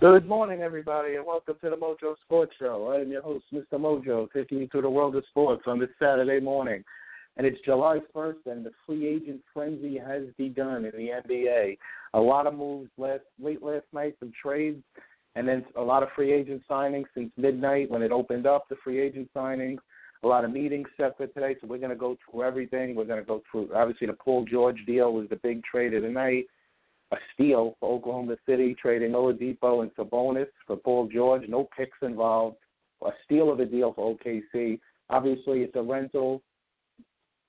Good morning, everybody, and welcome to the Mojo Sports Show. I am your host, Mr. Mojo, taking you through the world of sports on this Saturday morning. And it's July 1st, and the free agent frenzy has begun in the NBA. A lot of moves last late last night, some trades, and then a lot of free agent signings since midnight when it opened up, the free agent signings. A lot of meetings set for today, so we're going to go through everything. We're going to go through, obviously, the Paul George deal was the big trade of the night a steal for Oklahoma City, trading Oladipo and Sabonis for Paul George. No picks involved. A steal of a deal for OKC. Obviously, it's a rental.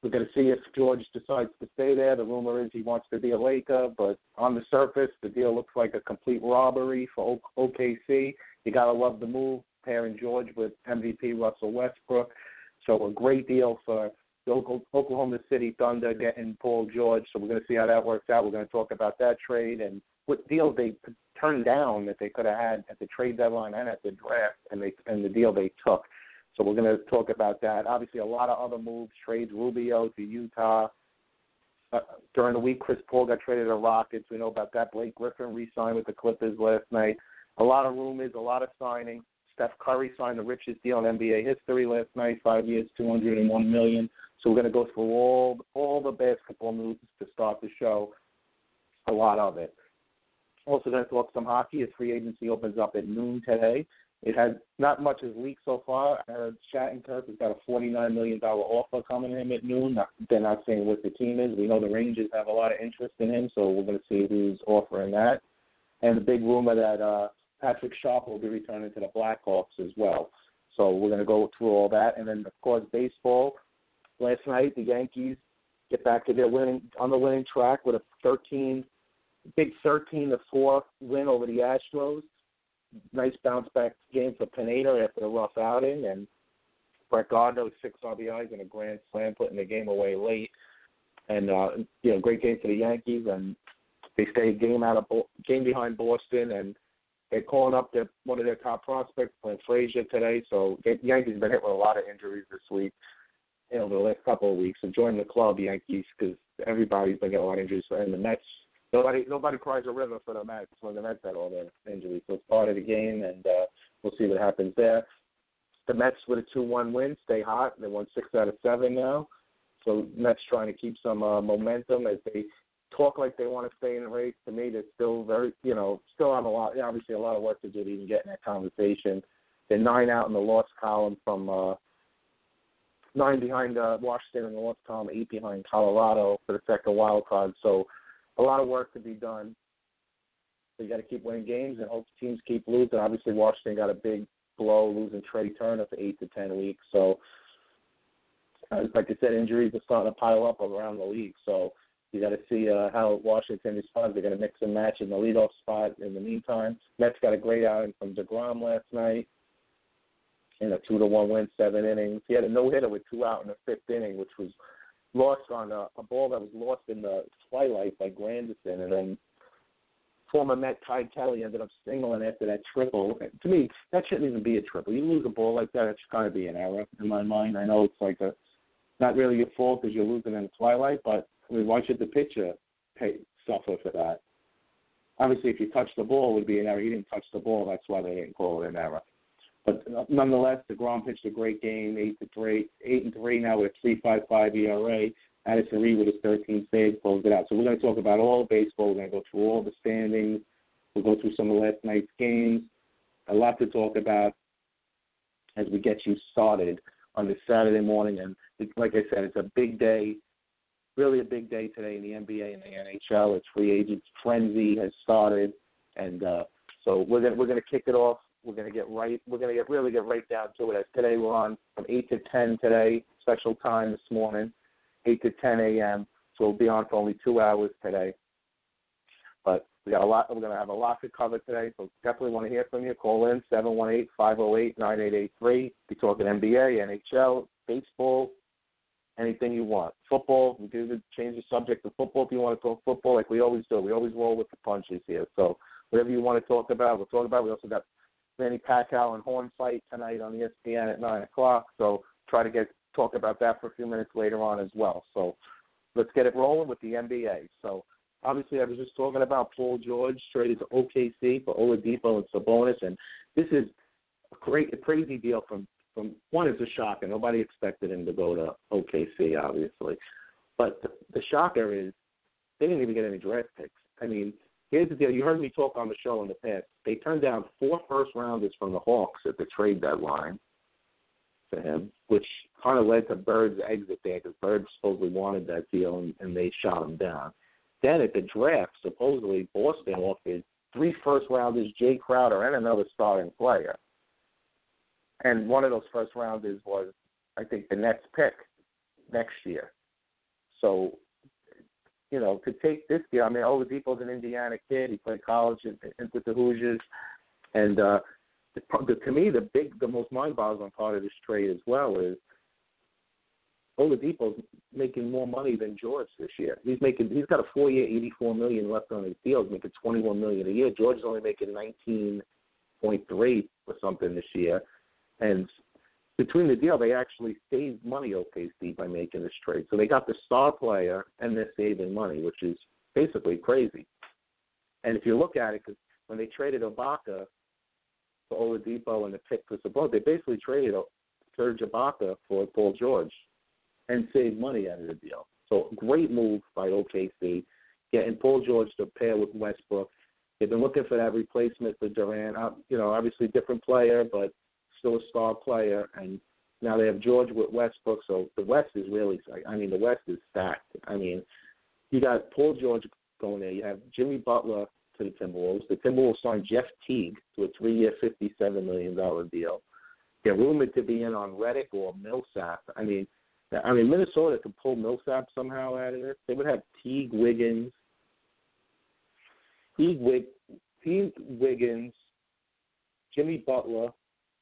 We're going to see if George decides to stay there. The rumor is he wants to be a Laker, but on the surface, the deal looks like a complete robbery for OKC. You got to love the move, pairing George with MVP Russell Westbrook. So a great deal for Oklahoma City Thunder getting Paul George. So we're going to see how that works out. We're going to talk about that trade and what deals they turned down that they could have had at the trade deadline and at the draft, and they and the deal they took. So we're going to talk about that. Obviously, a lot of other moves, trades Rubio to Utah. Uh, during the week, Chris Paul got traded to Rockets. We know about that. Blake Griffin re-signed with the Clippers last night. A lot of rumors, a lot of signings. Steph Curry signed the richest deal in NBA history last night, five years, two hundred and one million. So we're going to go through all all the basketball news to start the show. A lot of it. Also going to talk some hockey. As free agency opens up at noon today. It has not much has leaked so far. I Shattenkirk has got a forty-nine million dollar offer coming to him at noon. They're not saying what the team is. We know the Rangers have a lot of interest in him, so we're going to see who's offering that. And the big rumor that uh, Patrick Sharp will be returning to the Blackhawks as well. So we're going to go through all that, and then of course baseball. Last night the Yankees get back to their winning on the winning track with a 13, big 13 to four win over the Astros. Nice bounce back game for Pineda after a rough outing, and Brett Gardner with six RBIs and a grand slam, putting the game away late. And uh, you know, great game for the Yankees, and they stayed game out of game behind Boston, and they're calling up their one of their top prospects, playing Frazier today. So the Yankees been hit with a lot of injuries this week, you know, the last couple of weeks. So join the club, Yankees, because everybody's been getting a lot of injuries. And the Mets, nobody nobody cries a river for the Mets when the Mets had all their injuries. So it's part of the game, and uh, we'll see what happens there. The Mets with a two-one win, stay hot. They won six out of seven now. So Mets trying to keep some uh, momentum as they talk like they want to stay in the race. To me, they're still very, you know, still have a lot, obviously a lot of work to do to even get in that conversation. They're nine out in the loss column from uh, nine behind uh, Washington in the loss column, eight behind Colorado for the second wild card. So a lot of work to be done. So you got to keep winning games and hope teams keep losing. Obviously, Washington got a big blow losing Trea Turner for eight to ten weeks. So, uh, like I said, injuries are starting to pile up around the league. So you got to see uh, how Washington responds. They're going to mix and match in the leadoff spot. In the meantime, Mets got a great outing from Degrom last night in a two to one win, seven innings. He had a no hitter with two out in the fifth inning, which was lost on a, a ball that was lost in the twilight by Granderson, and then former Met Ty Kelly ended up singling after that triple. To me, that shouldn't even be a triple. You lose a ball like that, it's got to be an error in my mind. I know it's like a not really your fault because you're losing in the twilight, but I mean, why should the pitcher pay suffer for that? Obviously, if you touch the ball, it would be an error. He didn't touch the ball. That's why they didn't call it an error. But nonetheless, Degrom pitched a great game, eight to three, eight and three now with three five five ERA. Addison Reed with his 13th save closed it out. So we're going to talk about all baseball. We're going to go through all the standings. We'll go through some of last night's games. A lot to talk about as we get you started on this Saturday morning. And like I said, it's a big day, really a big day today in the NBA and the NHL. It's free agents frenzy has started, and uh, so we're gonna we're gonna kick it off. We're gonna get right. We're gonna get really get right down to it. As today we're on from eight to ten today, special time this morning, eight to ten a.m. So we'll be on for only two hours today. But we got a lot. We're gonna have a lot to cover today. So definitely want to hear from you. Call in seven one eight five zero eight nine eight eight three. Be talking NBA, NHL, baseball, anything you want. Football. We the change the subject to football if you want to talk football, like we always do. We always roll with the punches here. So whatever you want to talk about, we'll talk about. We also got Manny Pacquiao and Horn fight tonight on ESPN at nine o'clock. So try to get talk about that for a few minutes later on as well. So let's get it rolling with the NBA. So obviously, I was just talking about Paul George traded to OKC for Oladipo and Sabonis, and this is a great, a crazy deal from from one. It's a shocker. Nobody expected him to go to OKC, obviously, but the, the shocker is they didn't even get any draft picks. I mean, here's the deal. You heard me talk on the show in the past. They turned down four first rounders from the Hawks at the trade deadline to him, which kind of led to Bird's exit there because Bird supposedly wanted that deal and, and they shot him down. Then at the draft, supposedly Boston offered three first rounders, Jae Crowder, and another starting player. And one of those first rounders was, I think, the next pick next year. So, you know, to take this year, I mean, Oladipo's an Indiana kid. He played college in, in, with the Hoosiers, and uh, the, the, to me, the big, the most mind-boggling part of this trade as well is Oladipo's making more money than George this year. He's making, he's got a four-year, eighty-four million left on his deal. He's making twenty-one million a year. George is only making nineteen point three or something this year, and between the deal, they actually saved money OKC by making this trade. So they got the star player and they're saving money, which is basically crazy. And if you look at it, because when they traded Ibaka for Oladipo and the pick for Sabonis, they basically traded Serge Ibaka for Paul George and saved money out of the deal. So great move by OKC, getting Paul George to pair with Westbrook. They've been looking for that replacement for Durant. Uh, you know, obviously different player, but still a star player. And now they have George with Westbrook. So the West is really, I mean, the West is stacked. I mean, you got Paul George going there. You have Jimmy Butler to the Timberwolves. The Timberwolves signed Jeff Teague to a three-year, fifty-seven million dollar deal. They're rumored to be in on Redick or Millsap. I mean, I mean Minnesota could pull Millsap somehow out of this. They would have Teague, Wiggins, Teague, Wig, Teague, Wiggins, Jimmy Butler,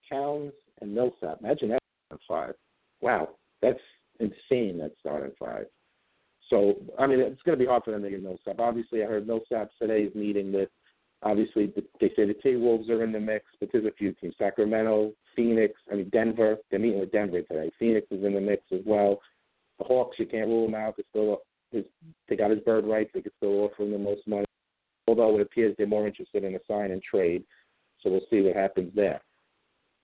Towns, and Millsap. Imagine that on five. Wow, that's insane. That starting five. So I mean, it's going to be hard for them to get Millsap. Obviously, I heard Millsap today is meeting with. Obviously, they say the T Wolves are in the mix, but there's a few teams: Sacramento, Phoenix. I mean, Denver. They're meeting with Denver today. Phoenix is in the mix as well. The Hawks, you can't rule them out. They're still his, they got his bird rights. They could still offer him the most money. Although it appears they're more interested in a sign and trade, so we'll see what happens there.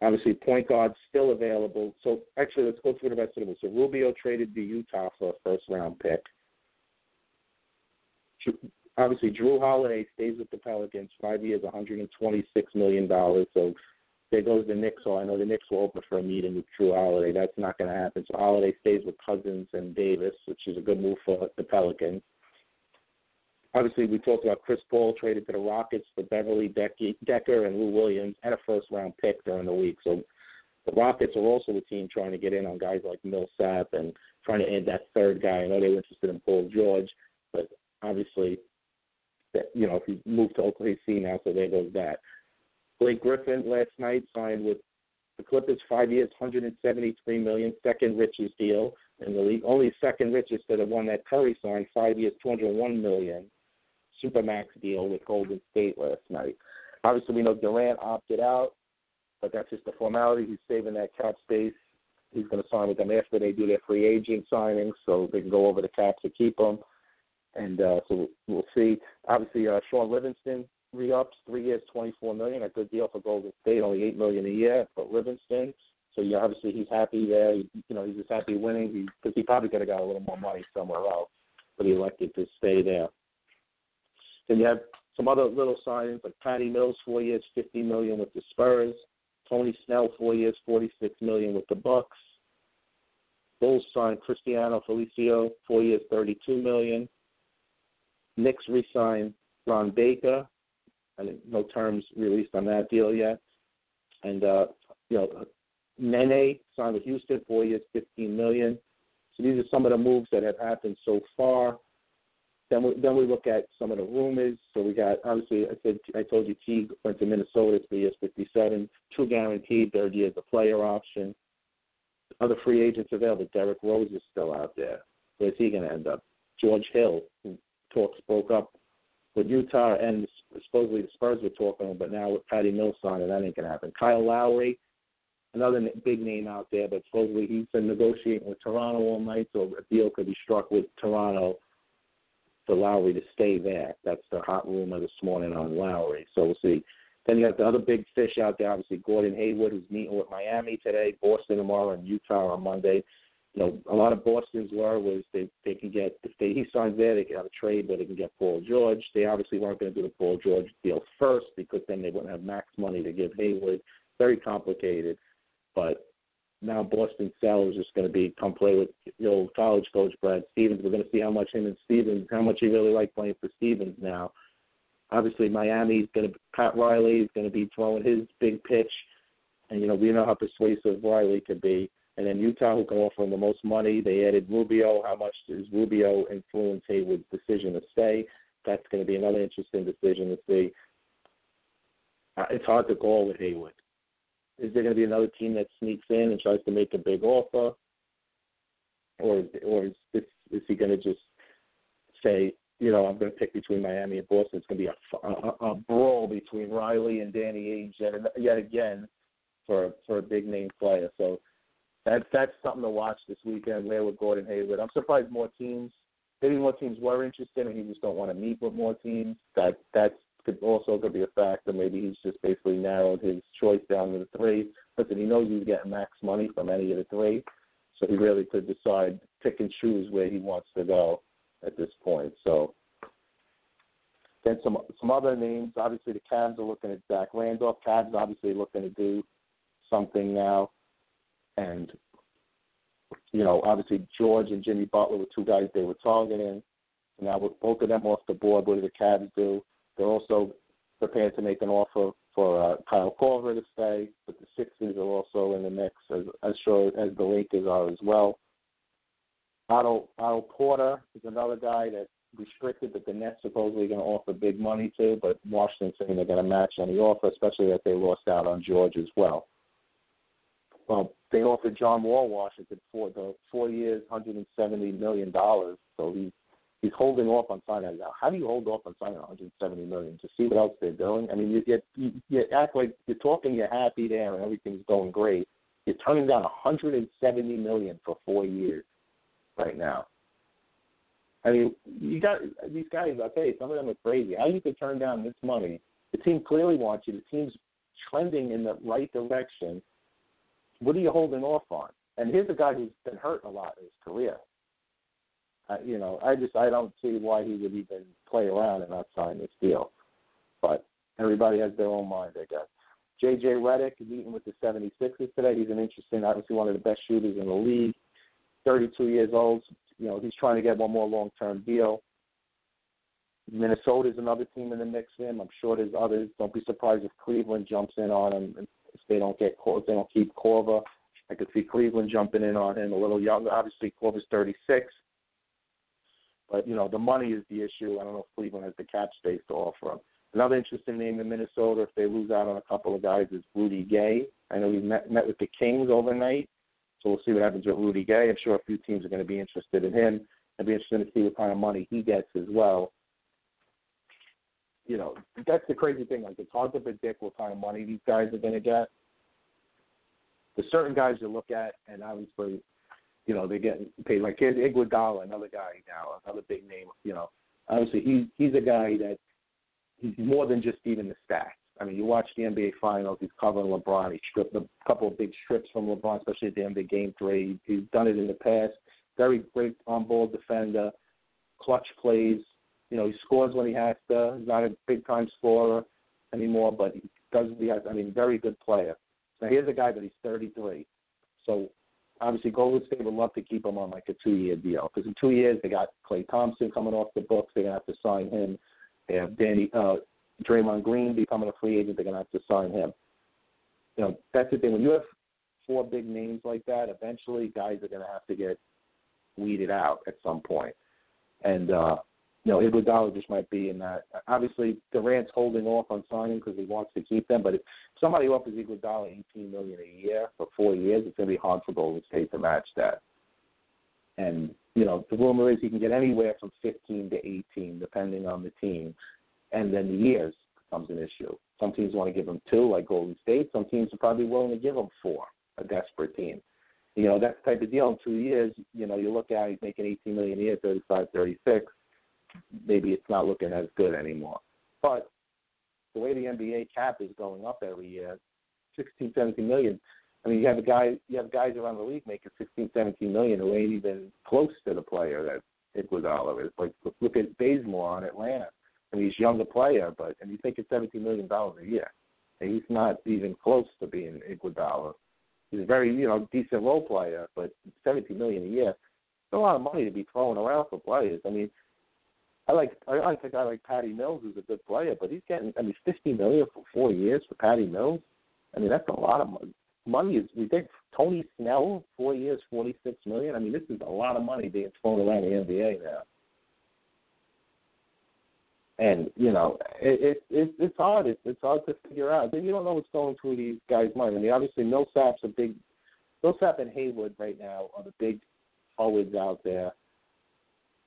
Obviously, point guard still available. So actually, let's go through the rest of it. So Rubio traded to Utah for a first round pick. Obviously, Jrue Holiday stays with the Pelicans, five years, 126 million dollars. So there goes the Knicks. So I know the Knicks will open for a meeting with Jrue Holiday. That's not going to happen. So Holiday stays with Cousins and Davis, which is a good move for the Pelicans. Obviously, we talked about Chris Paul traded to the Rockets for Beverley Dekker and Lou Williams and a first round pick during the week. So the Rockets are also the team trying to get in on guys like Millsap and trying to add that third guy. I know they were interested in Paul George, but obviously, that you know, if he moved to OKC now, so there goes that. Blake Griffin last night signed with the Clippers, five years, 173 million, second richest deal in the league. Only second richest to the one that Curry signed, five years, 201 million, supermax deal with Golden State last night. Obviously, we know Durant opted out, but that's just a formality. He's saving that cap space. He's going to sign with them after they do their free agent signings, so they can go over the cap to keep him. And uh, so we'll see. Obviously, uh, Sean Livingston re-ups, three years, twenty-four million. A good deal for Golden State, only eight million a year for Livingston. So yeah, obviously he's happy there. He, you know, he's just happy winning because he, he probably could have got a little more money somewhere else, but he elected to stay there. Then you have some other little signings like Patty Mills, four years, fifty million with the Spurs. Tony Snell, four years, forty-six million with the Bucks. Bulls signed Cristiano Felicio, four years, thirty-two million. Knicks re-signed Ron Baker. Think no terms released on that deal yet. And uh, you know, Nene signed with Houston, four years, fifteen million. So these are some of the moves that have happened so far. Then we then we look at some of the rumors. So we got obviously I said I told you Teague went to Minnesota, three years, fifty-seven, two guaranteed, third year the player option. Other free agents available. Derrick Rose is still out there. Where's he going to end up? George Hill, who talks broke up with Utah, and supposedly the Spurs were talking, but now with Patty Mills signing, that ain't to happen. Kyle Lowry, another big name out there, but supposedly he's been negotiating with Toronto all night, so a deal could be struck with Toronto for Lowry to stay there. That's the hot rumor this morning on Lowry. So we'll see. Then you got the other big fish out there, obviously Gordon Hayward, who's meeting with Miami today, Boston tomorrow, and Utah on Monday. You know, a lot of Boston's were was they they can get if they he signs there, they can have a trade where they can get Paul George. They obviously weren't going to do the Paul George deal first because then they wouldn't have max money to give Hayward. Very complicated, but now Boston Sal is just going to be come play with the old college coach Brad Stevens. We're going to see how much him and Stevens, how much he really like playing for Stevens now. Obviously, Miami's going to Pat Riley is going to be throwing his big pitch, and you know we know how persuasive Riley could be. And then Utah, who can offer him the most money, they added Rubio. How much does Rubio influence Hayward's decision to stay? That's going to be another interesting decision to see. Uh, it's hard to call with Hayward. Is there going to be another team that sneaks in and tries to make a big offer, or or is this is he going to just say, you know, I'm going to pick between Miami and Boston? It's going to be a, a, a brawl between Riley and Danny Ainge yet, yet again for for a big name player. So that's that's something to watch this weekend. Where with Gordon Hayward, I'm surprised more teams, maybe more teams were interested, and he just don't want to meet with more teams. That that's could also could be a factor. Maybe he's just basically narrowed his choice down to the three. Listen, he knows he's getting max money from any of the three, so he really could decide pick and choose where he wants to go at this point. So then some some other names. Obviously, the Cavs are looking at Zach Randolph. Cavs obviously looking to do something now, and you know, obviously George and Jimmy Butler were two guys they were targeting. Now with both of them off the board, what do the Cavs do? They're also prepared to make an offer for uh, Kyle Korver to stay, but the Sixers are also in the mix, as, as sure as the Lakers are as well. Otto Otto Porter is another guy that restricted that the Nets supposedly going to offer big money to, but Washington's saying they're going to match any offer, especially that they lost out on George as well. Well, they offered John Wall Washington for the four years, hundred and seventy million dollars. So he's he's holding off on signing now. How do you hold off on signing one hundred seventy million to see what else they're doing? I mean, you, you you you act like you're talking, you're happy there, and everything's going great. You're turning down one hundred and seventy million for four years right now. I mean, you got these guys. I'll tell you, some of them are crazy. How you could turn down this money? The team clearly wants you. The team's trending in the right direction. What are you holding off on? And here's a guy who's been hurt a lot in his career. Uh, you know, I just I don't see why he would even play around and not sign this deal. But everybody has their own mind, I guess. J.J. Redick is meeting with the 76ers today. He's an interesting, obviously one of the best shooters in the league. 32 years old. You know, he's trying to get one more long-term deal. Minnesota's another team in the mix him. I'm sure there's others. Don't be surprised if Cleveland jumps in on him if they don't get if they don't keep Korver. I could see Cleveland jumping in on him a little younger. Obviously, Korver's 36. But you know, the money is the issue. I don't know if Cleveland has the cap space to offer him. Another interesting name in Minnesota, if they lose out on a couple of guys, is Rudy Gay. I know he met met with the Kings overnight, so we'll see what happens with Rudy Gay. I'm sure a few teams are going to be interested in him. It'd be interesting to see what kind of money he gets as well. You know, that's the crazy thing. Like it's hard to predict what kind of money these guys are going to get. There's certain guys you look at, and obviously you know, they're getting paid. Like here's Iguodala, another guy now, another big name. You know, obviously he he's a guy that he's more than just even the stats. I mean, you watch the NBA Finals. He's covering LeBron. He stripped a couple of big strips from LeBron, especially at the end of Game Three. He's done it in the past. Very great on-ball defender, clutch plays. You know, he scores when he has to. He's not a big-time scorer anymore, but he does. He has. I mean, very good player. Now here's a guy that he's 33. So obviously Golden State would love to keep him on like a two-year deal because in two years they got Klay Thompson coming off the books. They're gonna have to sign him. They have Danny uh, Draymond Green becoming a free agent. They're gonna have to sign him. You know that's the thing. When you have four big names like that, eventually guys are gonna have to get weeded out at some point. And uh, you know, Iguodala just might be in that. Obviously, Durant's holding off on signing because he wants to keep them. But if somebody offers Iguodala eighteen million a year for four years, it's going to be hard for Golden State to match that. And you know, the rumor is he can get anywhere from fifteen to eighteen, depending on the team. And then the years becomes an issue. Some teams want to give him two, like Golden State. Some teams are probably willing to give him four. A desperate team. You know, that type of deal in two years. You know, you look at he's making eighteen million a year, thirty-five, thirty-six maybe it's not looking as good anymore. But the way the NBA cap is going up every year, 16, 17 million. I mean, you have a guy, you have guys around the league making 16, 17 million who ain't even close to the player that Iguodala is. Like, look at Bazemore on Atlanta. I mean, he's a younger player, but and he's making 17 million dollars a year. And he's not even close to being Iguodala. He's a very, you know, decent role player, but 17 million a year. It's a lot of money to be thrown around for players. I mean, I like I like a guy like Patty Mills who's a good player, but he's getting I mean fifty million for four years for Patty Mills. I mean that's a lot of money. Money is we think Tony Snell four years forty six million. I mean this is a lot of money being thrown around the NBA now. And you know it, it, it it's hard. It's, it's hard to figure out. Then You don't know what's going through these guys' mind. I mean obviously Millsap's a big. Millsap and Hayward right now are the big forwards out there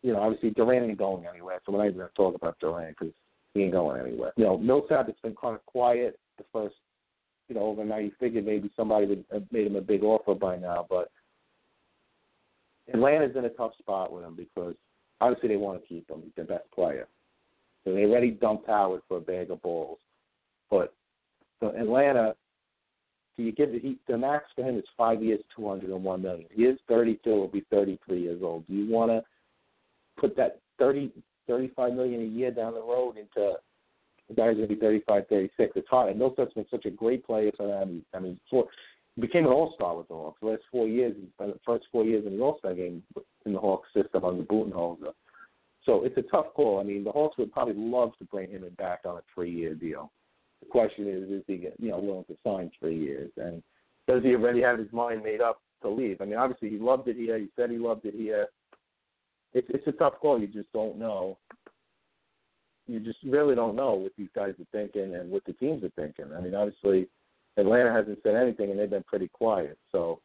you know, obviously Durant ain't going anywhere, so we're not even going to talk about Durant because he ain't going anywhere. You know, Millsap has been kind of quiet the first, you know, overnight. You figured maybe somebody would have made him a big offer by now, but Atlanta's in a tough spot with him because obviously they want to keep him. He's their best player. So they already dumped Howard for a bag of balls, but so Atlanta. So you give the, he, the max for him is five years, two hundred and one million. He is thirty-two. Will be thirty-three years old. Do you want to put that thirty thirty five million a year down the road into the guy's going to be thirty five thirty six. It's hard. And Millsap's been such a great player for them. I mean, he became an all star with the Hawks. The last four years, the first four years in the All Star game in the Hawks system under Budenholzer. So it's a tough call. I mean, the Hawks would probably love to bring him back on a three year deal. The question is, is he you know willing to sign three years, and does he already have his mind made up to leave? I mean, obviously he loved it here. He said he loved it here it's it's a tough call. You just don't know. You just really don't know what these guys are thinking and what the teams are thinking. I mean, obviously, Atlanta hasn't said anything and they've been pretty quiet. So,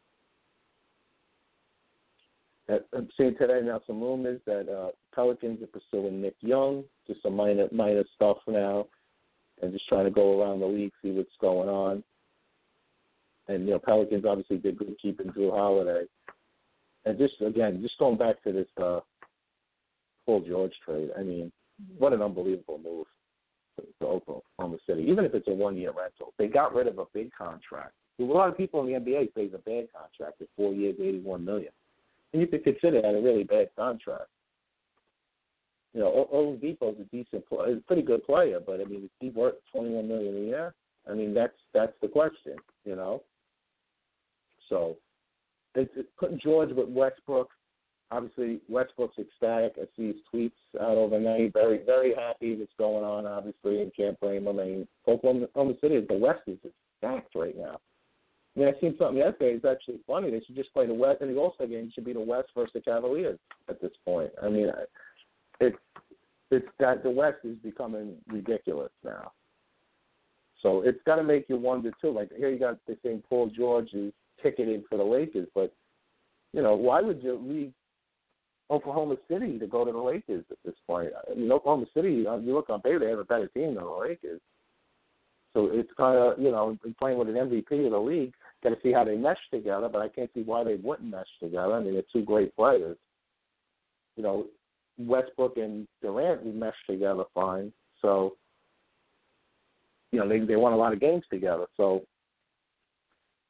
I'm seeing today now some rumors that uh, Pelicans are pursuing Nick Young, just some minor minor stuff now, and just trying to go around the league see what's going on. And you know, Pelicans obviously did good keeping Jrue Holiday. And just again, just going back to this uh, Paul George trade. I mean, mm-hmm. what an unbelievable move to Oklahoma City. Even if it's a one-year rental, they got rid of a big contract. A lot of people in the NBA say it's a bad contract at four years, eighty-one million, and you could consider that a really bad contract. You know, Oladipo's a decent player, a pretty good player, but I mean, is he worth twenty-one million a year? I mean, that's that's the question. You know, so it's putting George with Westbrook obviously Westbrook's ecstatic. I see his tweets out overnight. Very, very happy that's going on. Obviously, and can't blame him. I mean, Oklahoma City, is the West is stacked right now. I mean, I seen something yesterday. It's actually funny. They should just play the West in the All-Star game. Should be the West versus the Cavaliers at this point. I mean, it's it's that the West is becoming ridiculous now. So it's got to make you wonder too. Like here, you got the thing Paul George is ticketed for the Lakers, but you know, why would you leave Oklahoma City to go to the Lakers at this point. I mean, Oklahoma City, uh, you look on paper, they have a better team than the Lakers. So it's kind of, you know, playing with an MVP of the league, got to see how they mesh together, but I can't see why they wouldn't mesh together. I mean, they're two great players. You know, Westbrook and Durant mesh together fine. So, you know they they won a lot of games together. So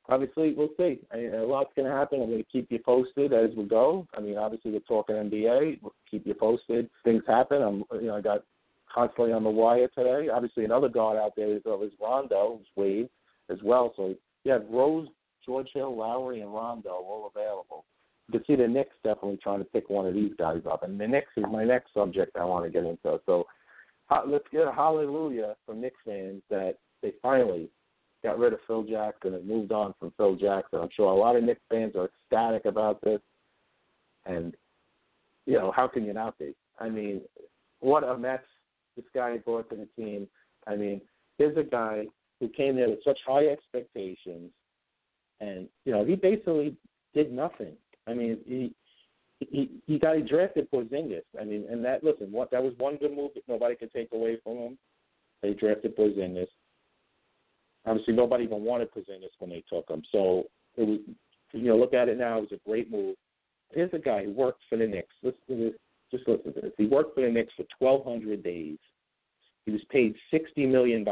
obviously we'll see. A lot's going to happen. I'm going to keep you posted as we go. I mean, obviously we're talking NBA. We'll keep you posted. Things happen. I'm you know I got constantly on the wire today. Obviously another guard out there is, is Rondo, is Wade as well. So you have Rose, George Hill, Lowry, and Rondo all available. You can see the Knicks definitely trying to pick one of these guys up. And the Knicks is my next subject I want to get into. So let's get a hallelujah from Knicks fans that they finally got rid of Phil Jackson and moved on from Phil Jackson. I'm sure a lot of Knicks fans are ecstatic about this. And, you know, how can you not be? I mean, what a mess this guy brought to the team. I mean, here's a guy who came there with such high expectations, and you know he basically did nothing. I mean, he he he got he drafted Porzingis. I mean, and that listen, what that was one good move that nobody could take away from him. They drafted Porzingis. Obviously, nobody even wanted Porzingis when they took him. So it was, you know, look at it now. It was a great move. Here's a guy who worked for the Knicks. Listen to this. Just listen to this. He worked for the Knicks for 1,200 days. He was paid $60 million,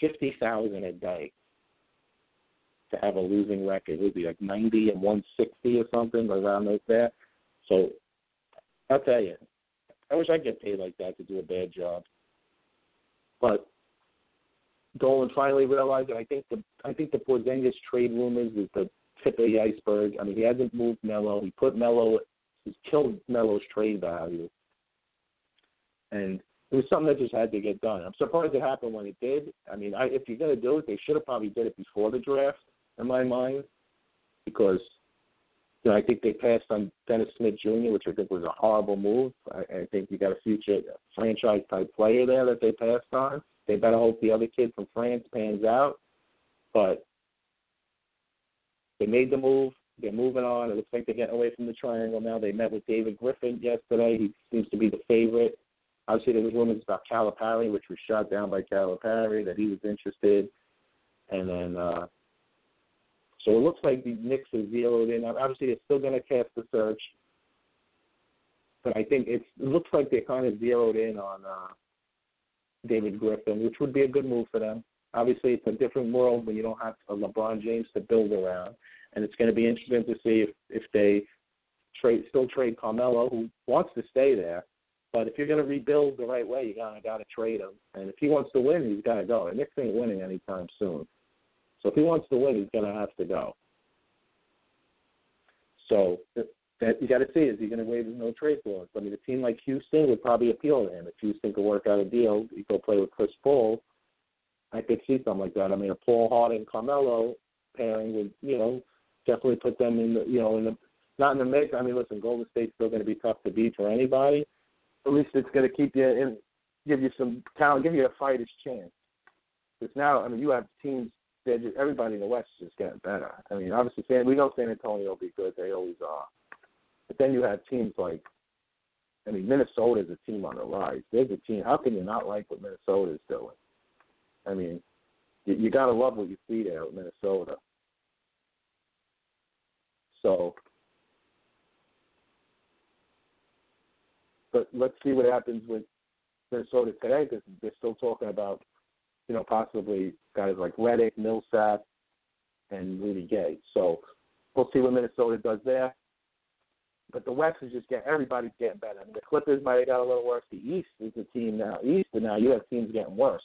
50,000 a day to have a losing record. It would be like 90 and 160 or something around like that. So I'll tell you, I wish I could get paid like that to do a bad job. But Dolan finally realized that I think the I think the Porzingis trade rumors is the tip of the iceberg. I mean, he hasn't moved Melo. He put Melo. He's killed Melo's trade value, and it was something that just had to get done. I'm surprised it happened when it did. I mean, I, if you're to do it, they should have probably did it before the draft, in my mind, because you know I think they passed on Dennis Smith Jr., which I think was a horrible move. I, I think you got a future franchise type player there that they passed on. They better hope the other kid from France pans out, but they made the move. They're moving on. It looks like they're getting away from the triangle now. They met with David Griffin yesterday. He seems to be the favorite. Obviously, there was rumors about Calipari, which was shot down by Calipari, that he was interested. And then, uh, so it looks like the Knicks are zeroed in. Obviously, they're still going to cast the search, but I think it's, it looks like they're kind of zeroed in on uh, David Griffin, which would be a good move for them. Obviously, it's a different world when you don't have a LeBron James to build around, and it's going to be interesting to see if if they trade still trade Carmelo, who wants to stay there. But if you're going to rebuild the right way, you gotta gotta trade him. And if he wants to win, he's got to go. And Knicks ain't winning anytime soon. So if he wants to win, he's going to have to go. So that you got to see is he going to waive his no trade clause? I mean, a team like Houston would probably appeal to him if Houston could work out a deal. He go play with Chris Paul. I could see something like that. I mean, a Paul Harden Carmelo pairing would you know definitely put them in the you know in the not in the mix. I mean, listen, Golden State's still going to be tough to beat for anybody. At least it's going to keep you in, give you some talent, give you a fighter's chance. Because now, I mean, you have teams just, everybody in the West is just getting better. I mean, obviously, San, we know San Antonio will be good; they always are. But then you have teams like, I mean, Minnesota's a team on the rise. There's a team. How can you not like what Minnesota's doing? I mean, you, you got to love what you see there with Minnesota. So, but let's see what happens with Minnesota today because they're still talking about, you know, possibly guys like Redick, Millsap, and Rudy Gay. So we'll see what Minnesota does there. But the West is just getting everybody's getting better. I mean, the Clippers might have got a little worse. The East is the team now. East, but now you have teams getting worse.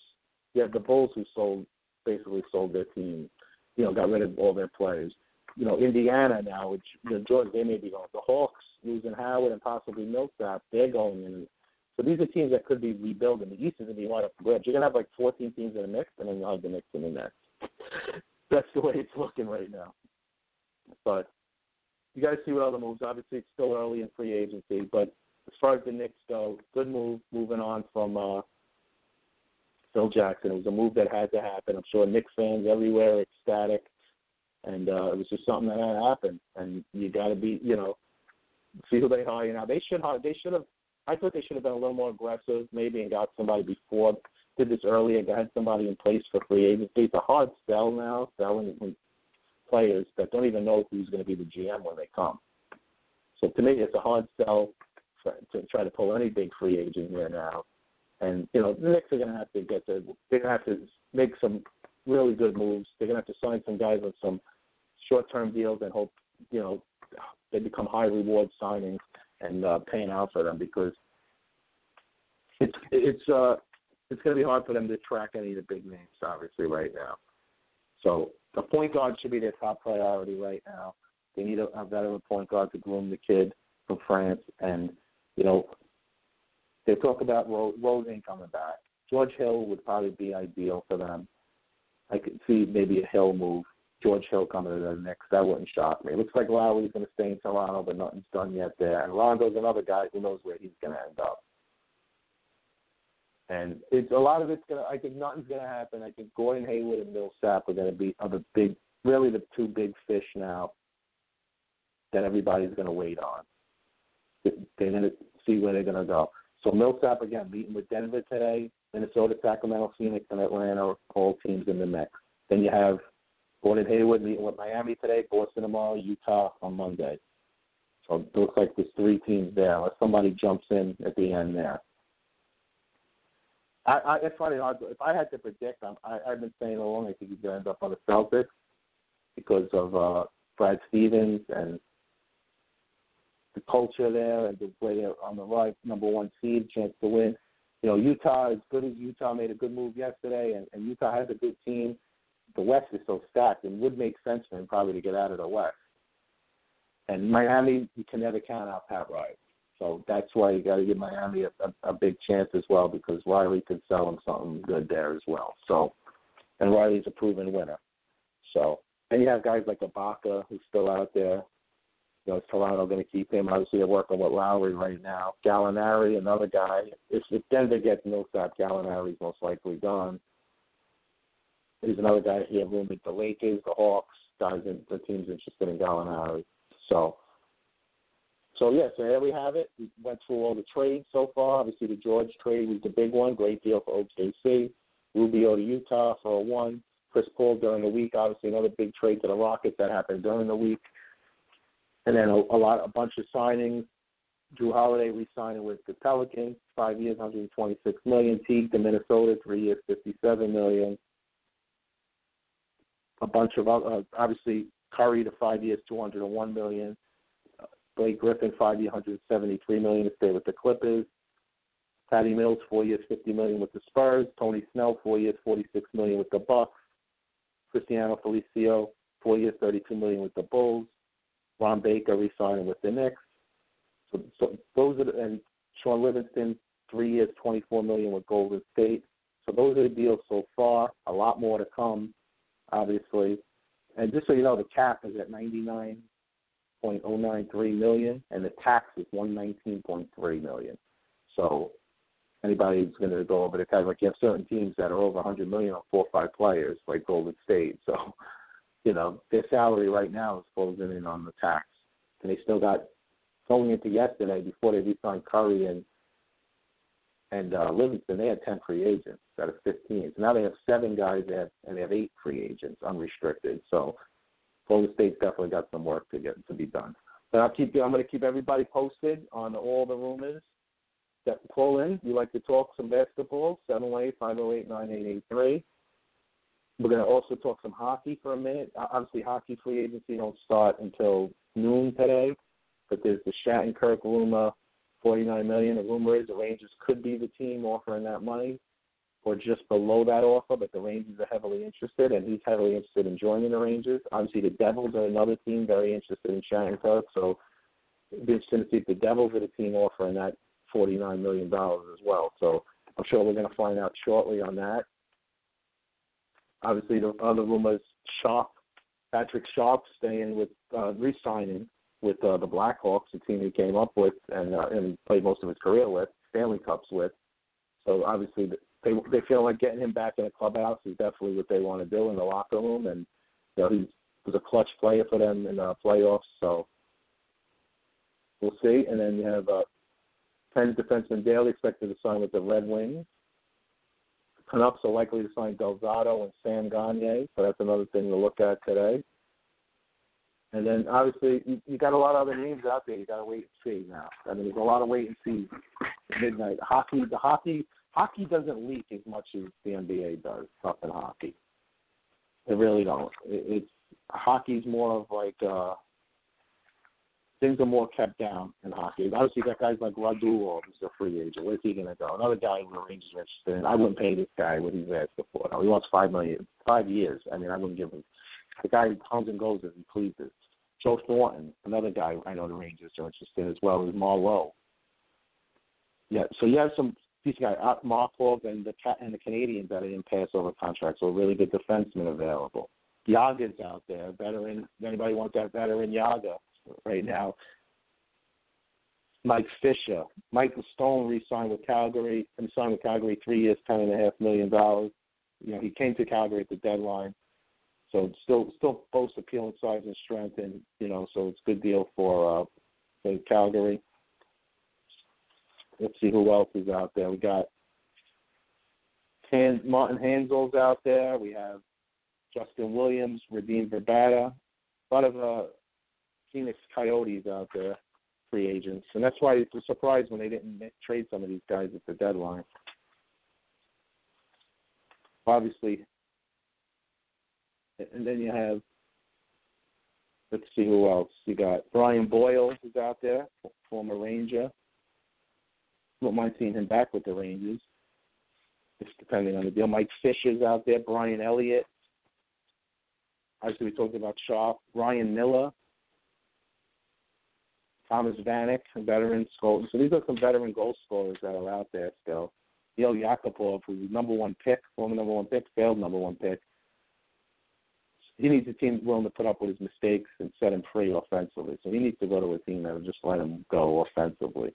You have the Bulls who sold basically sold their team, you know, got rid of all their players. You know, Indiana now, which you know, Jordan, they may be going. The Hawks losing Howard and possibly Millsap, they're going in. So these are teams that could be rebuilding. The East is going to be wide up for grabs. You're going to have like 14 teams in the mix, and then you'll have the Knicks in the next. That's the way it's looking right now. But you got to see what other moves. Obviously, it's still early in free agency, but as far as the Knicks go, good move moving on from uh, Phil Jackson. It was a move that had to happen. I'm sure Knicks fans everywhere are ecstatic, and uh, it was just something that had to happen. And you got to be, you know, see who they hire now. They should hire. They should have. I thought they should have been a little more aggressive, maybe, and got somebody before. Did this earlier. Got somebody in place for free agency. It's a hard sell now, selling players that don't even know who's going to be the GM when they come. So to me, it's a hard sell for, to try to pull any big free agent here now. And you know the Knicks are going to have to get their they're going to have to make some really good moves. They're going to have to sign some guys on some short-term deals and hope you know they become high reward signings and uh, paying out for them because it's it's uh it's going to be hard for them to track any of the big names obviously right now. So the point guard should be their top priority right now. They need a, a veteran point guard to groom the kid from France, and you know they talk about Rose, ain't coming back. George Hill would probably be ideal for them. I could see maybe a Hill move. George Hill coming to the Knicks. That wouldn't shock me. It looks like Lowry's going to stay in Toronto, but nothing's done yet there. And Rondo's another guy who knows where he's going to end up. And it's a lot of it's gonna. I think nothing's gonna happen. I think Gordon Hayward and Millsap are gonna be are the big, really the two big fish now that everybody's gonna wait on. They're gonna see where they're gonna go. So Millsap again meeting with Denver today, Minnesota, Sacramento, Phoenix, and Atlanta, all teams in the mix. Then you have Gordon Hayward meeting with Miami today, Boston tomorrow, Utah on Monday. So it looks like there's three teams there, unless somebody jumps in at the end there. I, I it's funny. If I had to predict, I'm, I, I've been saying all along I think he's going to end up on the Celtics because of uh, Brad Stevens and the culture there and the way they're on the right, number one seed, chance to win. You know, Utah, as good as Utah made a good move yesterday, and, and Utah has a good team. The West is so stacked, and would make sense for him probably to get out of the West. And Miami, you can never count out Pat Riley. So that's why you got to give Miami a, a, a big chance as well because Riley could sell them something good there as well. So, and Riley's a proven winner. So, and you have guys like Ibaka who's still out there. You know, is Toronto going to keep him? Obviously, they're working with Lowry right now. Gallinari, another guy. If, if Denver gets Millsap, Gallinari's most likely gone. He's another guy here with the Lakers, the Hawks, guys. In, the team's interested in Gallinari. So, so yeah, so there we have it. We went through all the trades so far. Obviously, the George trade was the big one. Great deal for OKC. Rubio to Utah for a one. Chris Paul during the week. Obviously, another big trade to the Rockets that happened during the week. And then a, a lot, a bunch of signings. Jrue Holiday re-signing with the Pelicans, five years, 126 million. Teague to Minnesota, three years, 57 million. A bunch of uh, obviously Curry to five years, 201 million. Blake Griffin, five year, 173 million to stay with the Clippers. Patty Mills, four years, 50 million with the Spurs. Tony Snell, four years, 46 million with the Bucks. Cristiano Felicio, four years, 32 million with the Bulls. Ron Baker re-signing with the Knicks. So, so those are the, and Sean Livingston, three years, 24 million with Golden State. So those are the deals so far. A lot more to come, obviously. And just so you know, the cap is at 99 point oh nine three million, and the tax is one nineteen point three million. So anybody who's going to go over the tax, like you have certain teams that are over 100 million on four or five players, like Golden State. So you know their salary right now is closing in on the tax, and they still got going into yesterday before they re-signed Curry and and uh, Livingston. They had 10 free agents out of 15. So now they have seven guys, have, and they have eight free agents, unrestricted. So Golden State's definitely got some work to get to be done. But I'll keep you. I'm going to keep everybody posted on all the rumors that call in. You like to talk some basketball? Seven eight five zero eight nine eight eight three. We're going to also talk some hockey for a minute. Obviously, hockey free agency don't start until noon today, but there's the Shattenkirk rumor, forty nine million. The rumor is the Rangers could be the team offering that money or just below that offer, but the Rangers are heavily interested, and he's heavily interested in joining the Rangers. Obviously, the Devils are another team very interested in Shattenkirk, so it'd be interesting to see if the Devils are the team offering that $49 million as well. So I'm sure we're going to find out shortly on that. Obviously, the other rumors, Sharp, Patrick Sharp staying with, uh, re-signing with uh, the Blackhawks, the team he came up with and, uh, and played most of his career with, Stanley Cups with. So obviously, they they feel like getting him back in the clubhouse is definitely what they want to do in the locker room, and you know he was a clutch player for them in the playoffs. So we'll see. And then you have uh, Penn's defenseman Daley expected to sign with the Red Wings. Canucks are likely to sign Del Zotto and Sam Gagne, so that's another thing to look at today. And then obviously you, you got a lot of other names out there. You got to wait and see now. I mean, there's a lot of wait and see midnight hockey. The hockey hockey doesn't leak as much as the NBA does. Tough in hockey. They really don't. It, it's hockey's more of like uh things are more kept down in hockey. Obviously, you got guys like Radulov, who's a free agent. Where's he going to go? Another guy who the Rangers are interested in. I wouldn't pay this guy what he's asking for. No, he wants five million, five years. I mean, I wouldn't give him. The guy comes and goes as he pleases. Joe Thornton, another guy I know the Rangers are interested in as well as Marleau. Yeah, so you have some these guys, uh, Markov and the and the Canadiens that are in pass over contracts, so really good defensemen available. Jagr's out there, veteran. If anybody wants that veteran Yaga right now? Mike Fisher, Michael Stone re-signed with Calgary. and signed with Calgary three years, ten and a half million dollars. You know, he came to Calgary at the deadline, so still still boasts appealing size and strength, and you know, so it's a good deal for uh, for Calgary. Let's see who else is out there. We got Martin Hanzal's out there. We have Justin Williams, Radim Vrbata. A lot of uh, Phoenix Coyotes out there, free agents, and that's why it's a surprise when they didn't trade some of these guys at the deadline. Obviously, and then you have. Let's see who else you got. Brian Boyle is out there, former Ranger. Wouldn't mind seeing him back with the Rangers, just depending on the deal. Mike Fisher's out there. Brian Elliott. Obviously, we talked about Shaw. Ryan Miller. Thomas Vanek, a veteran goal. So these are some veteran goal scorers that are out there still. Nail Yakupov, who's number one pick, former number one pick, failed number one pick. He needs a team willing to put up with his mistakes and set him free offensively. So he needs to go to a team that will just let him go offensively.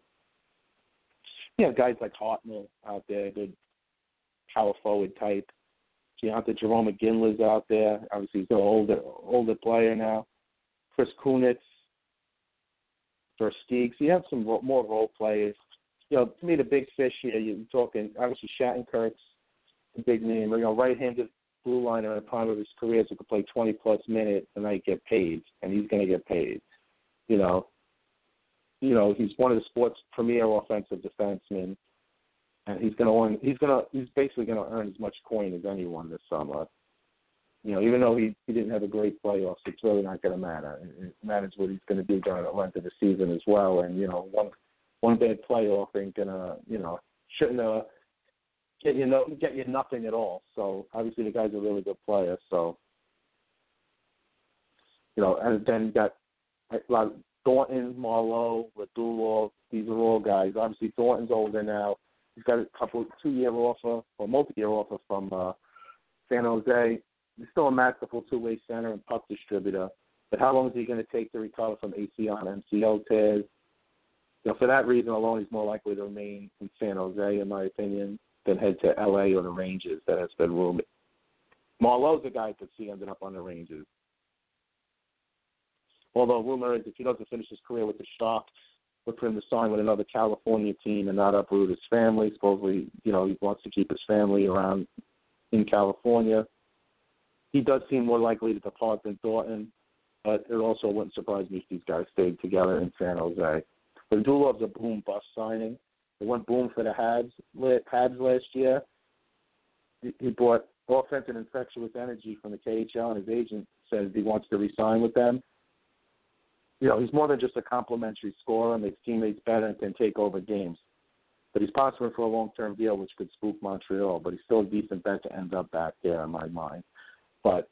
You have guys like Hartnell out there, good power forward type. Deontay Jarome Iginla's out there. Obviously, he's an older older player now. Chris Kunitz, Versteeg. So you have some ro- more role players. You know, to me, the big fish here, you're talking, obviously, Shattenkirk's a big name. You know, right-handed blue liner in the prime of his career who could play 20-plus minutes and I get paid, and he's going to get paid. You know, you know, he's one of the sport's premier offensive defensemen, and he's to earn. He's to. He's basically going to earn as much coin as anyone this summer. You know, even though he he didn't have a great playoffs, it's really not going to matter. It matters what he's going to do during the length of the season as well. And you know, one one bad playoff ain't gonna, you know, shouldn't uh, get you no get you nothing at all. So obviously the guy's a really good player. So you know, and then you got like Thornton, Marleau, Radulov. These are all guys. Obviously Thornton's older now. He's got a couple two year offer or multi year offer from uh, San Jose. He's still a masterful two way center and puck distributor. But how long is he going to take to recover from ACL and MCL tears? You know, for that reason alone, he's more likely to remain in San Jose, in my opinion, than head to LA or the Rangers that has been rumored. Marleau's a guy I could see ended up on the Rangers. Although rumor is if he doesn't finish his career with the Sharks, look for him to sign with another California team and not uproot his family. Supposedly, you know, he wants to keep his family around in California. He does seem more likely to depart than Thornton, but it also wouldn't surprise me if these guys stayed together in San Jose. Radulov's a boom bust signing. It went boom for the Habs, Habs last year. He- brought offense and infectious energy from the KHL, and his agent says he wants to re-sign with them. You know, he's more than just a complimentary scorer, and makes teammates better, and can take over games. But he's possible for a long-term deal, which could spook Montreal. But he's still a decent bet to end up back there in my mind. But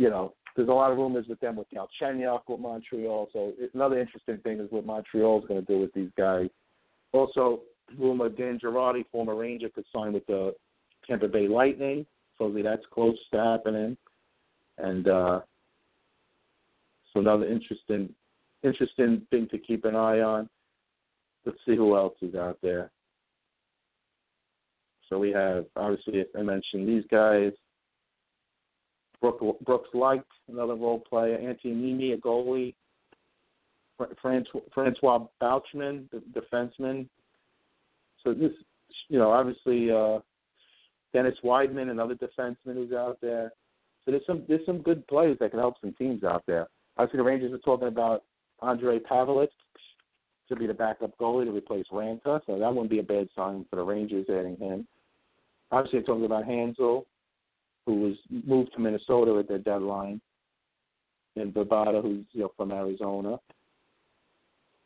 you know, there's a lot of rumors with them with Galchenyuk with Montreal. So it's another interesting thing is what Montreal's going to do with these guys. Also, rumor Dan Girardi, former Ranger, could sign with the Tampa Bay Lightning. Supposedly that's close to happening. And uh, so another interesting, interesting thing to keep an eye on. Let's see who else is out there. So we have obviously I mentioned these guys. Brooke, Brooks Laich, another role player. Antti Niemi, a goalie. Francois, Francois Beauchemin, the defenseman. So this, you know, obviously uh, Dennis Wideman, another defenseman who's out there. So there's some there's some good players that can help some teams out there. Obviously, the Rangers are talking about Ondrej Pavelec, to be the backup goalie to replace Raanta, so that wouldn't be a bad sign for the Rangers adding him. Obviously, I'm talking about Hanzal, who was moved to Minnesota at the deadline, and Vrbata, who's you know from Arizona,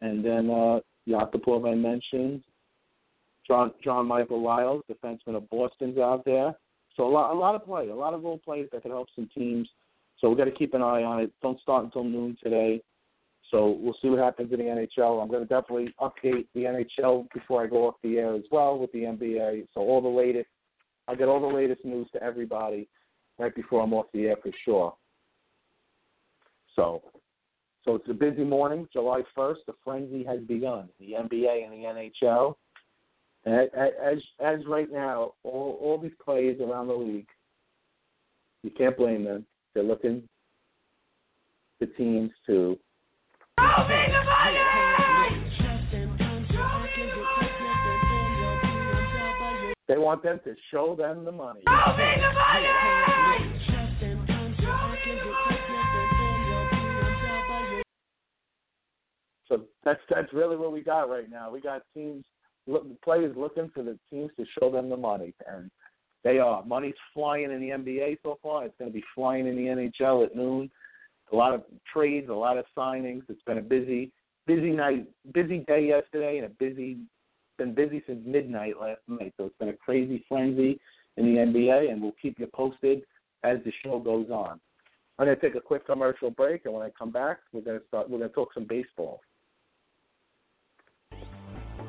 and then uh, Yakupov I mentioned. John John Michael Liles, defenseman of Boston's out there. So a lot a lot of play, a lot of role players that could help some teams. So we got to keep an eye on it. Don't start until noon today. So we'll see what happens in the NHL. I'm going to definitely update the NHL before I go off the air as well with the NBA. So all the latest, I get all the latest news to everybody right before I'm off the air for sure. So, so it's a busy morning, July 1st. The frenzy has begun. The NBA and the NHL. As as right now, all all these players around the league, you can't blame them. They're looking the teams to Show me the money! They want them to show them the money. So that's that's really what we got right now. We got teams, players looking for the teams to show them the money, and they are. Money's flying in the NBA so far. It's going to be flying in the NHL at noon. A lot of trades, a lot of signings. It's been a busy, busy night, busy day yesterday, and a busy, been busy since midnight last night. So it's been a crazy frenzy in the NBA, and we'll keep you posted as the show goes on. I'm going to take a quick commercial break, and when I come back, we're going to start. We're going to talk some baseball.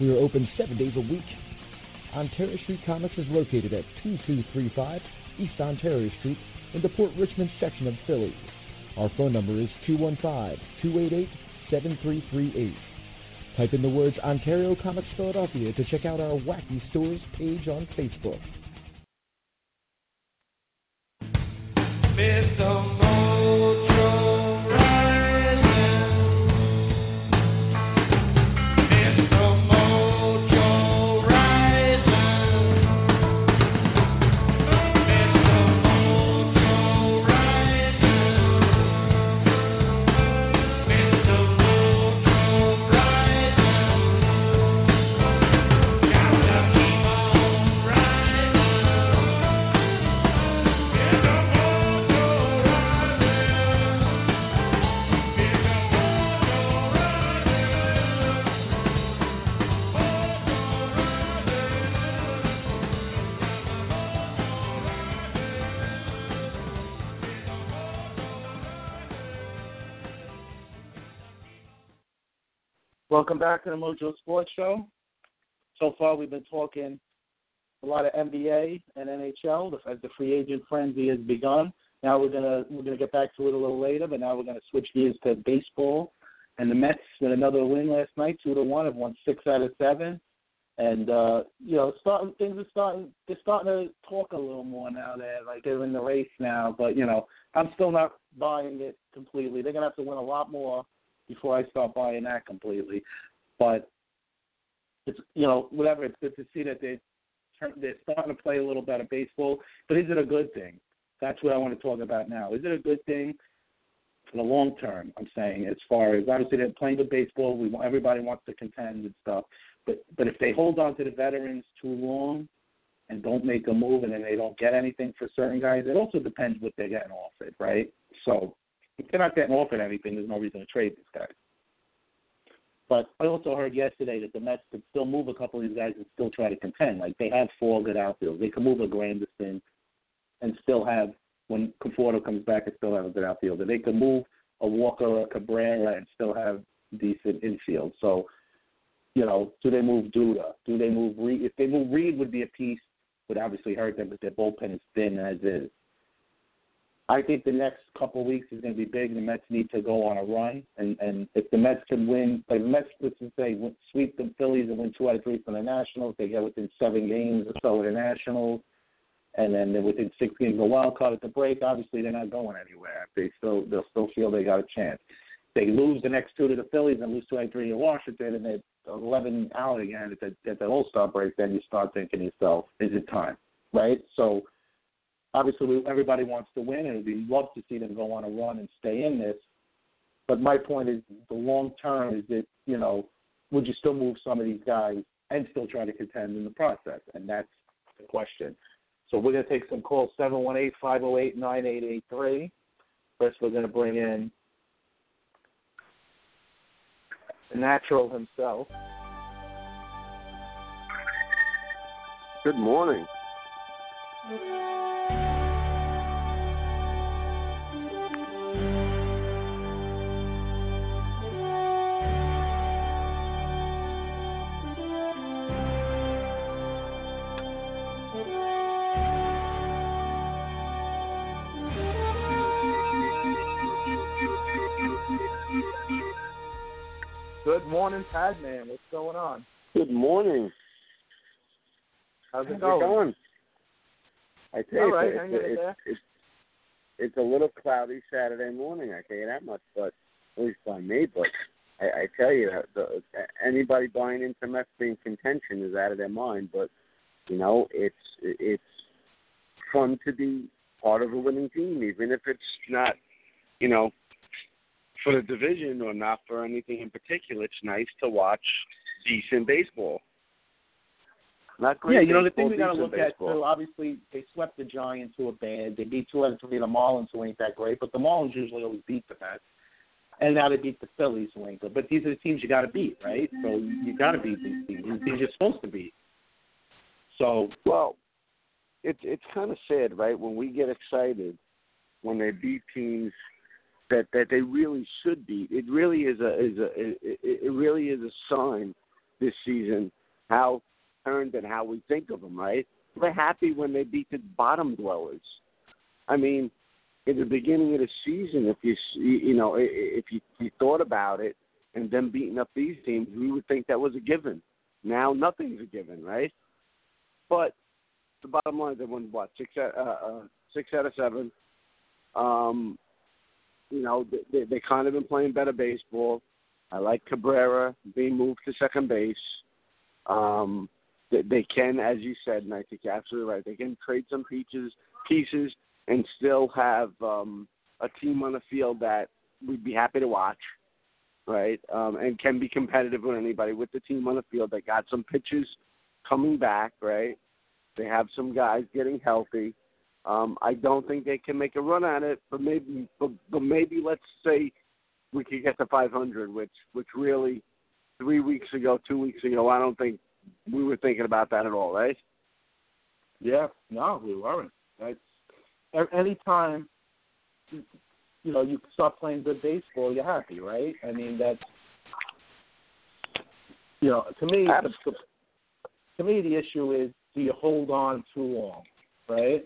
We are open seven days a week. Ontario Street Comics is located at 2235 East Ontario Street in the Port Richmond section of Philly. Our phone number is 215 288 7338. Type in the words Ontario Comics Philadelphia to check out our Wacky Stores page on Facebook. Mr. Welcome back to the Mojo Sports Show. So far, we've been talking a lot of NBA and NHL as the free agent frenzy has begun. Now we're gonna we're gonna get back to it a little later, but now we're gonna switch gears to baseball. And the Mets with another win last night, two to one, have won six out of seven. And uh, you know, starting things are starting they're starting to talk a little more now that like they're in the race now. But you know, I'm still not buying it completely. They're gonna have to win a lot more before I start buying that completely. But it's you know, whatever, it's good to see that they they're starting to play a little better baseball. But is it a good thing? That's what I want to talk about now. Is it a good thing for the long term? I'm saying as far as obviously they're playing good baseball. We everybody wants to contend and stuff. But but if they hold on to the veterans too long and don't make a move and then they don't get anything for certain guys, it also depends what they're getting offered, right? So if they're not getting offered anything, there's no reason to trade this guy. But I also heard yesterday that the Mets could still move a couple of these guys and still try to contend. Like they have four good outfielders. They can move a Granderson and still have when Conforto comes back and still have a good outfielder. They can move a Walker or a Cabrera and still have decent infield. So, you know, do they move Duda? Do they move Reed? If they move Reed, would be a piece would obviously hurt them, but their bullpen is thin as is. I think the next couple of weeks is going to be big. The Mets need to go on a run, and and if the Mets can win, like the Mets, let's just say sweep the Phillies and win two out of three from the Nationals, they get within seven games or so of the Nationals, and then they're within six games of the wild card at the break. Obviously, they're not going anywhere. They still they'll still feel they got a chance. They lose the next two to the Phillies and lose two out of three to Washington, and they're eleven out again at the at the All Star break. Then you start thinking to yourself, is it time? Right? So obviously we, everybody wants to win, and we'd love to see them go on a run and stay in this. But my point is, the long term is that you know, would you still move some of these guys and still try to contend in the process? And that's the question. So we're going to take some calls seven one eight five zero eight nine eight eight three. First, we're going to bring in the natural himself. Good morning. Morning, Padman. What's going on? Good morning. How's How's it going? I tell you, right, it's, in it's, it's, it's a little cloudy Saturday morning. I tell you that much, but at least by me. But I, I tell you, that the, anybody buying into Mets being contention is out of their mind. But you know, it's it's fun to be part of a winning team, even if it's not, you know, for the division or not for anything in particular. It's nice to watch decent baseball. Not great Yeah, you know the thing we got to look at baseball. too. Obviously, they swept the Giants, who are bad. They beat two out of three of the Marlins, who ain't that great. But the Marlins usually always beat the Mets, and now they beat the Phillies, who ain't good. But these are the teams you got to beat, right? So you got to beat these teams. These teams you're supposed to beat. So Well, it's it's kind of sad, right? When we get excited when they beat teams that that they really should beat. It really is a is a it, it really is a sign this season how turned and how we think of them, right? We're happy when they beat the bottom dwellers. I mean, in the beginning of the season, if you you know if you, you thought about it, and them beating up these teams, we would think that was a given. Now nothing's a given, right? But the bottom line, they won what six out, uh, uh, six out of seven. Um, you know, they they kind of been playing better baseball. I like Cabrera being moved to second base. Um, they, they can, as you said, and I think you're absolutely right. They can trade some pieces, pieces, and still have um, a team on the field that we'd be happy to watch, right? Um, and can be competitive with anybody. With the team on the field, they got some pitches coming back, right? They have some guys getting healthy. Um, I don't think they can make a run at it, but maybe, but, but maybe let's say we could get to 500, which which really three weeks ago, two weeks ago, I don't think we were thinking about that at all, right? Yeah, no, we weren't. That's a- anytime you know you start playing good baseball, you're happy, right? I mean that's you know to me the, to me the issue is do you hold on too long, right?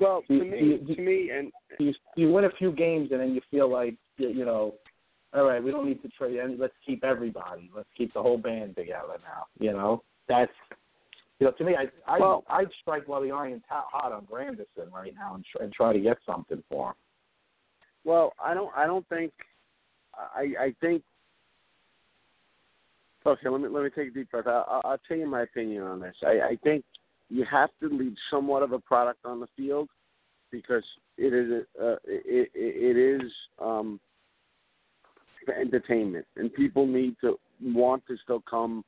Well, to you- me, you- to me, and you, you win a few games and then you feel like you you know, all right, we don't need to trade. Let's keep everybody. Let's keep the whole band together now. You know, that's you know to me, I I Well- I'd strike while the iron's hot, hot on Granderson right now and, try and try to get something for him. Well, I don't. I don't think. I. I think. Okay, let me let me take a deep breath. I, I'll, I'll tell you my opinion on this. I, I think you have to leave somewhat of a product on the field because it is. Uh, it, it, is. Um, entertainment, and people need to want to still come.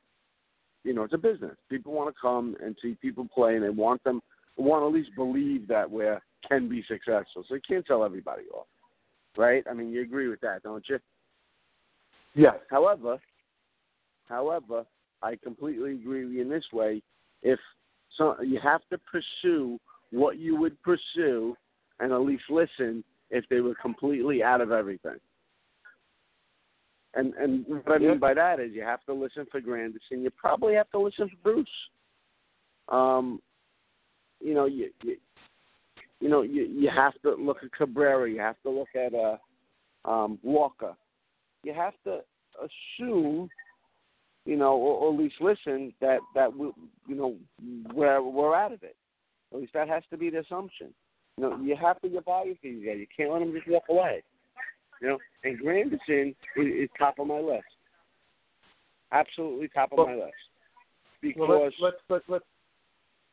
You know, it's a business. People want to come and see people play, and they want them want to at least believe that we can be successful. So you can't tell everybody off right? I mean, you agree with that, don't you? Yeah. However, however, I completely agree with you in this way. If so, you have to pursue what you would pursue, and at least listen if they were completely out of everything. And and what I mean by that is you have to listen for Granderson. You probably have to listen for Bruce. Um, you know, you, you you know, you you have to look at Cabrera. You have to look at uh, um, Walker. You have to assume, you know, or, or at least listen that that we, you know, we're we're out of it. At least that has to be the assumption. You know, you have to get value for these guys. You can't let them just walk away. You know, and Granderson is, is top of my list. Absolutely top of Well- my list. Because Well, let's let's let's let's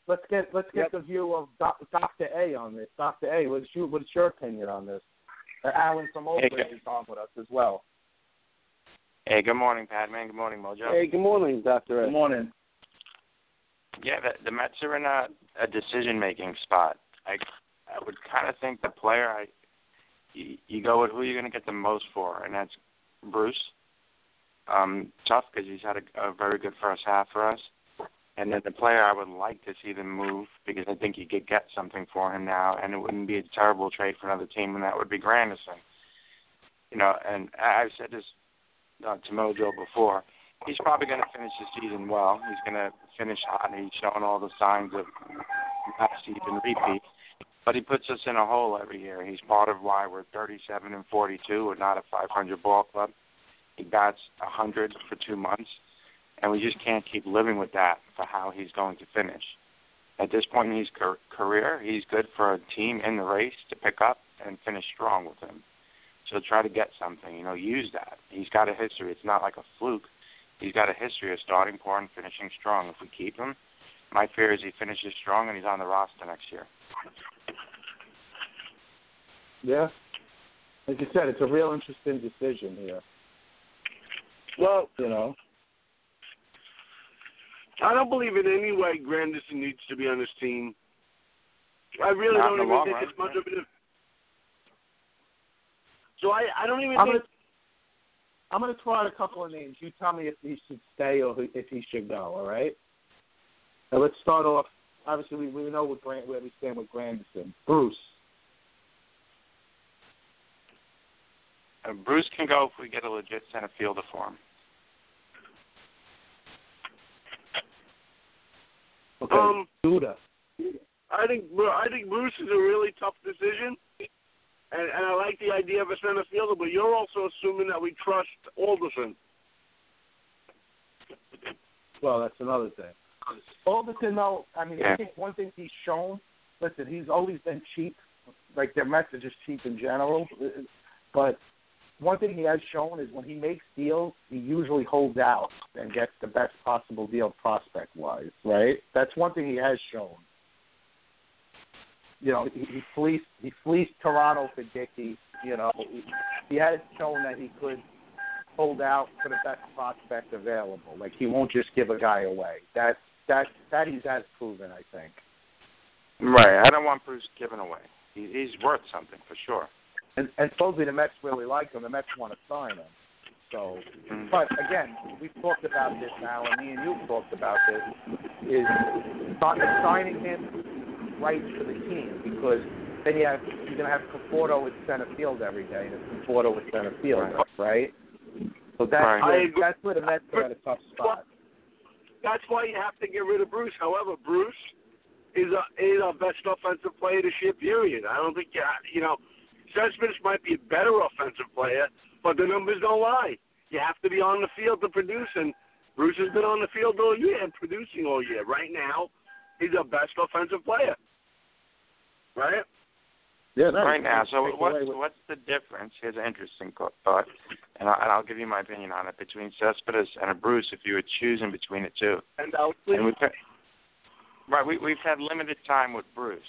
let's get let's get Yep. the view of doc, Doctor A on this. Doctor A, what's your what's your opinion on this? Uh, Alan from Oakland Okay. is on with us as well. Hey, good morning, Padman. Good morning, Mojo. hey, good morning, Doctor. Good morning. Yeah, the, the Mets are in a, a decision-making spot. I I would kind of think the player I you, you go with who you're going to get the most for, and that's Bruce. Um, tough because he's had a, a very good first half for us. And then the player I would like to see them move because I think you could get something for him now, and it wouldn't be a terrible trade for another team, and that would be Granderson. You know, and I've said this uh, to Mojo before. He's probably going to finish the season well. He's going to finish hot. He's showing all the signs of last season repeat. But he puts us in a hole every year. He's part of why we're 37 and 42. We're not a 500 ball club. He bats 100 for two months, and we just can't keep living with that for how he's going to finish. At this point in his career, he's good for a team in the race to pick up and finish strong with him. So try to get something, you know, use that. He's got a history. It's not like a fluke. He's got a history of starting poor and finishing strong. If we keep him, my fear is he finishes strong and he's on the roster next year. Yeah. Like you said, it's a real interesting decision here. Well, You know. I don't believe in any way Granderson needs to be on this team. I really Not don't even think run, it's much of it. So I, I don't even I'm think. gonna I'm gonna throw out a couple of names. You tell me if he should stay or if he should go. All right. Now let's start off. Obviously, we we know what Grant, where we stand with Granderson. Bruce. Uh, Bruce can go if we get a legit center fielder for him. Okay. Um, Duda. I think I think Bruce is a really tough decision. And, and I like the idea of a center fielder, but you're also assuming that we trust Alderson. Well, that's another thing. Alderson, though, I mean, Yeah. I think one thing he's shown. Listen, he's always been cheap. Like their message is cheap in general, but one thing he has shown is when he makes deals, he usually holds out and gets the best possible deal prospect wise. Right? That's one thing he has shown. You know, he, he fleeced he fleeced Toronto for Dickey. You know, he, he has shown that he could hold out for the best prospect available. Like he won't just give a guy away. That that that he has proven, I think. Right. I don't want Bruce given away. He, he's worth something for sure. And and supposedly the Mets really like him. The Mets want to sign him. So, Mm. but again, we've talked about this now, and me and you've talked about this. Is si- signing him right for the team because then you have you're gonna have Conforto at center field every day, and it's Conforto at center field, right? So that's Right. where, that's where the Mets are at a tough spot. That's why you have to get rid of Bruce. However, Bruce is a, is our best offensive player this year. Period. I don't think you you know Cespedes might be a better offensive player, but the numbers don't lie. You have to be on the field to produce, and Bruce has been on the field all year and producing all year. Right now, he's our best offensive player. Right? Yeah, no, right now. So what's what- what's the difference? Here's an interesting co- thought, and, I, and I'll give you my opinion on it between Cespedes and a Bruce. If you were choosing between the two, And I'll and we've had, right, we, we've had limited time with Bruce,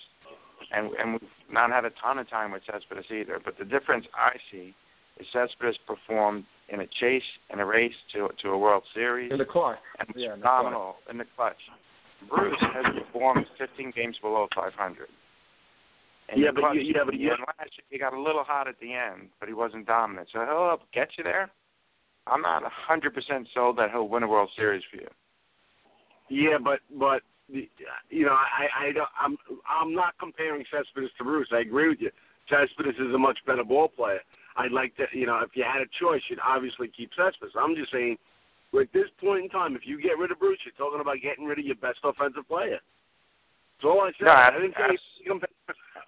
and and we've not had a ton of time with Cespedes either. But the difference I see is Cespedes performed in a chase in a race to to a World Series in the clutch. and was Yeah, in the phenomenal in the clutch. Bruce has performed 15 games below 500. And Yeah, but you- yeah, but and last year he got a little hot at the end, but he wasn't dominant. So he'll help get you there. I'm not 100% sold that he'll win a World Series for you. Yeah, but but you know I I don't, I'm I'm not comparing Cespedes to Bruce. I agree with you. Cespedes is a much better ball player. I'd like to you know if you had a choice, you'd obviously keep Cespedes. I'm just saying, at this point in time, if you get rid of Bruce, you're talking about getting rid of your best offensive player. That's all I said. No, I didn't say abs- you compare,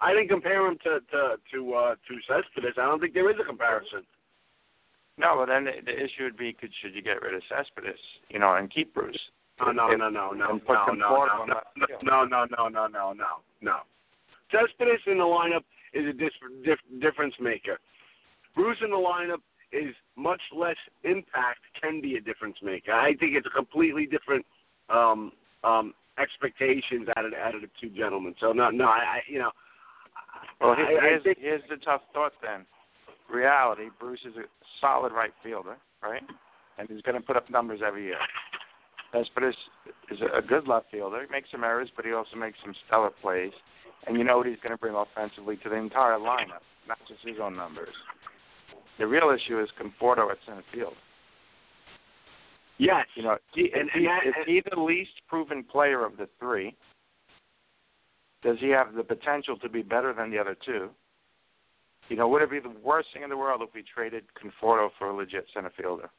I didn't compare him to to to uh, to Cespedes. I don't think there is a comparison. No, but then the, the issue would be, could should you get rid of Cespedes, you know, and keep Bruce? No, no, no, no, no, no, no, Conforto no, no, no, no, no, no, no, no, no, no. Cespedes in the lineup is a dis- dif- difference maker. Bruce in the lineup is much less impact, can be a difference maker. I think it's a completely different um, um, expectations out of out of the two gentlemen. So no, no, I, I you know, Well, I- here- I here's, think- here's the tough thought then. Reality, Bruce is a solid right fielder, right? And he's going to put up numbers every year. Cespedes is a, good left fielder. He makes some errors, but he also makes some stellar plays. And you know what he's going to bring offensively to the entire lineup, not just his own numbers. The real issue is Conforto at center field. yes, You know, he, And- and he, that- is he the least proven player of the three? Does he have the potential to be better than the other two? You know, would it be the worst thing in the world if we traded Conforto for a legit center fielder?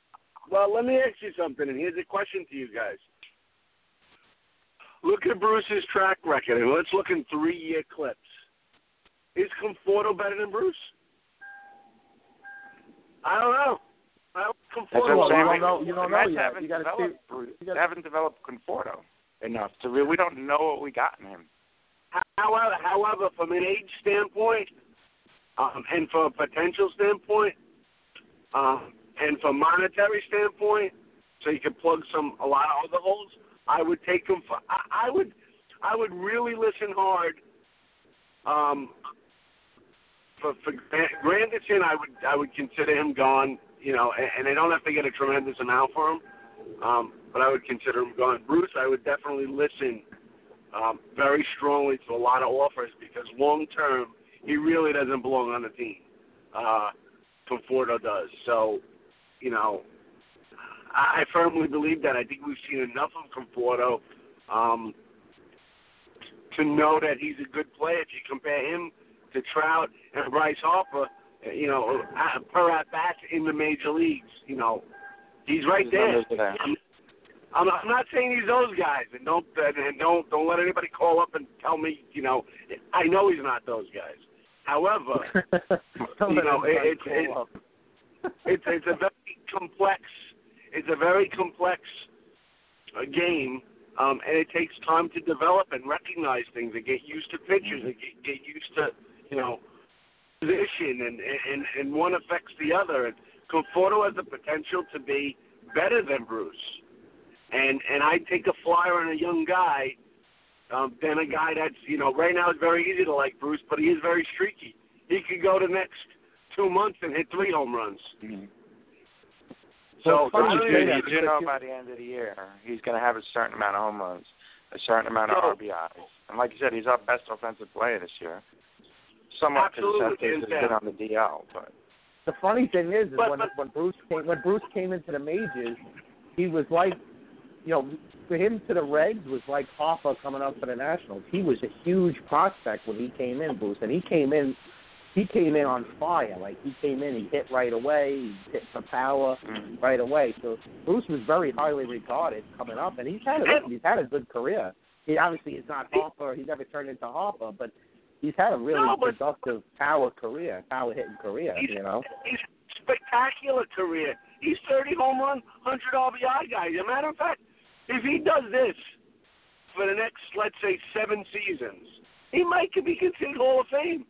Well, let me ask you something, and here's a question to you guys. Look at Bruce's track record, and let's look in three-year clips. Is Conforto better than Bruce? I don't know. I don't Conforto. what you don't know- you don't know yet. haven't You gotta see- Bruce. you gotta- haven't developed Conforto enough to really. We don't know what we got in him. However, however, from an age standpoint, um, and from a potential standpoint, um, and from monetary standpoint, so you can plug some a lot of other holes, I would take him. For, I, I would, I would really listen hard. Um, for for Gran- Granderson, I would I would consider him gone. You know, and, and they don't have to get a tremendous amount for him, um, but I would consider him gone. Bruce, I would definitely listen um, very strongly to a lot of offers because long term he really doesn't belong on the team. Uh, Conforto does. So, you know, I, I firmly believe that. I think we've seen enough of Conforto um, to know that he's a good player. If you compare him to Trout and Bryce Harper, you know, uh, per at bats in the major leagues, you know, he's right His there. numbers are there. I'm, I'm, not saying he's those guys, and don't and don't don't let anybody call up and tell me, you know, I know he's not those guys. However, you know, it, it's it's it's it's a very complex it's a very complex uh, game, um, and it takes time to develop and recognize things and get used to pitches and get, get used to you know position and and and one affects the other. And Conforto has the potential to be better than Bruce, and and I take a flyer on a young guy. Um, than a guy that's you know right now it's very easy to like Bruce, but he is very streaky. He could go the next two months and hit three home runs. Well, So it's funny I you don't say even- that you do know by the end of the year he's going to have a certain amount of home runs, a certain amount of No. RBIs, and like you said, he's our best offensive player this year. Somewhat Absolutely, because hands he's been on the DL, but The funny thing is, is But- when but- when Bruce came when Bruce came into the majors, he was like, you know, for him to the Reds was like Harper coming up for the Nationals. He was a huge prospect when he came in, Bruce, and he came in, he came in on fire. Like he came in, he hit right away, he hit some power mm, right away. So Bruce was very highly regarded coming up, and he's had a he's had a good career. He obviously is not Harper. He never turned into Harper, but he's had a really No, productive power career, power hitting career. He's- You know. He's spectacular career. He's 30 home run, 100 RBI guy. As a matter of fact, if he does this for the next, let's say, seven seasons, he might could be considered Hall of Fame.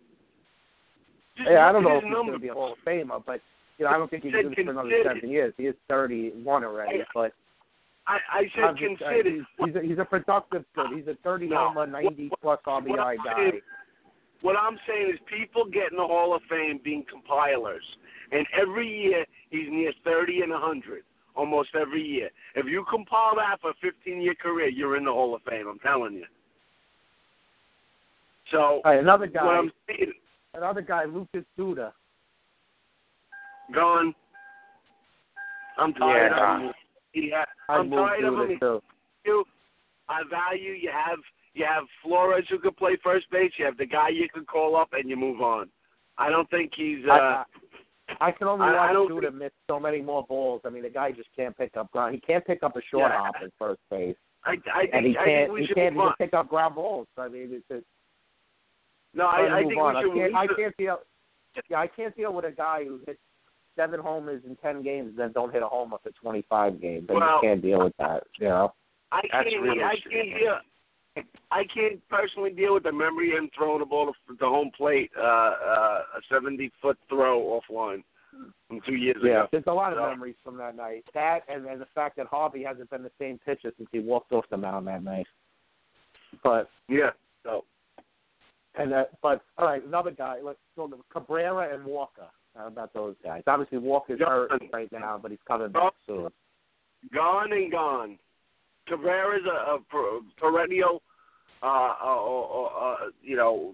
Just Yeah, I don't know if he's going to be a Hall of Famer, but you know, I don't think he's going to for another seven years. He is thirty-one already, Hey, but I, I said I'm just- uh, considered. he's, he's, a, he's a productive kid. He's a thirty No. homer, ninety plus what RBI I'm guy. saying- What I'm saying is people get in the Hall of Fame being compilers. And every year he's near 30 and 100, almost every year. If you compile that for a 15 year career, you're in the Hall of Fame, I'm telling you. So, All right, another guy, what I'm saying, another guy, Lucas Duda. gone. I'm tired Yeah, of him. Yeah, I'm tired of him. too. you. I value you have you have Flores who could play first base. You have the guy you can call up, and you move on. I don't think he's. Uh, I, I, I can only I- I watch Duda think- miss so many more balls. I mean, the guy just can't pick up ground. He can't pick up a short Yeah. hop at first base, I, I think, and he can't. we He can't even pick up ground balls. I mean, it's, it's No, I, I think on. we should. I can't. I can't deal. Yeah, I can't deal with a guy who hits seven homers in ten games and then don't hit a homer for twenty five games. I Well- just can't deal with that. You know. I That's can't. really I can't deal. I can't personally deal with the memory of him throwing the ball to the home plate, uh, uh, a seventy foot throw offline from two years Yeah, ago. there's a lot of So- memories from that night. That and, and the fact that Harvey hasn't been the same pitcher since he walked off the mound that night. But Yeah. So and uh, but all right, another guy. Let's go to Cabrera and Walker. How about those guys? Obviously, Walker's hurt Gone. right now, but he's coming back soon. gone and gone. Cabrera's a, a perennial, uh, uh, uh, uh, you know,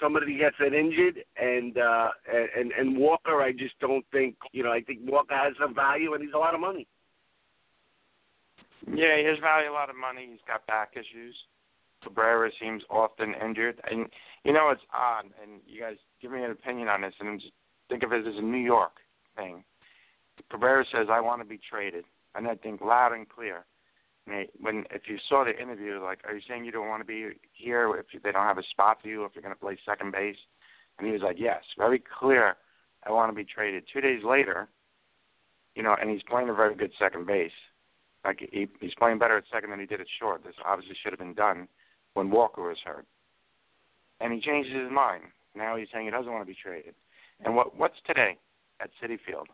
somebody gets it injured, and uh, and and Walker, I just don't think, you know, I think Walker has some value, and he's a lot of money. yeah, he has value a lot of money. He's got back issues. Cabrera seems often injured, and you know it's odd. And you guys give me an opinion on this, and just think of it as a New York thing. Cabrera says, "I want to be traded," and I think loud and clear. When if you saw the interview, like, are you saying you don't want to be here if they don't have a spot for you if you're going to play second base? And he was like, "Yes, very clear. I want to be traded." Two days later, you know, and he's playing a very good second base. Like he, he's playing better at second than he did at short. This obviously should have been done when Walker was hurt. And he changes his mind. Now he's saying he doesn't want to be traded. And what what's today at Citi Field?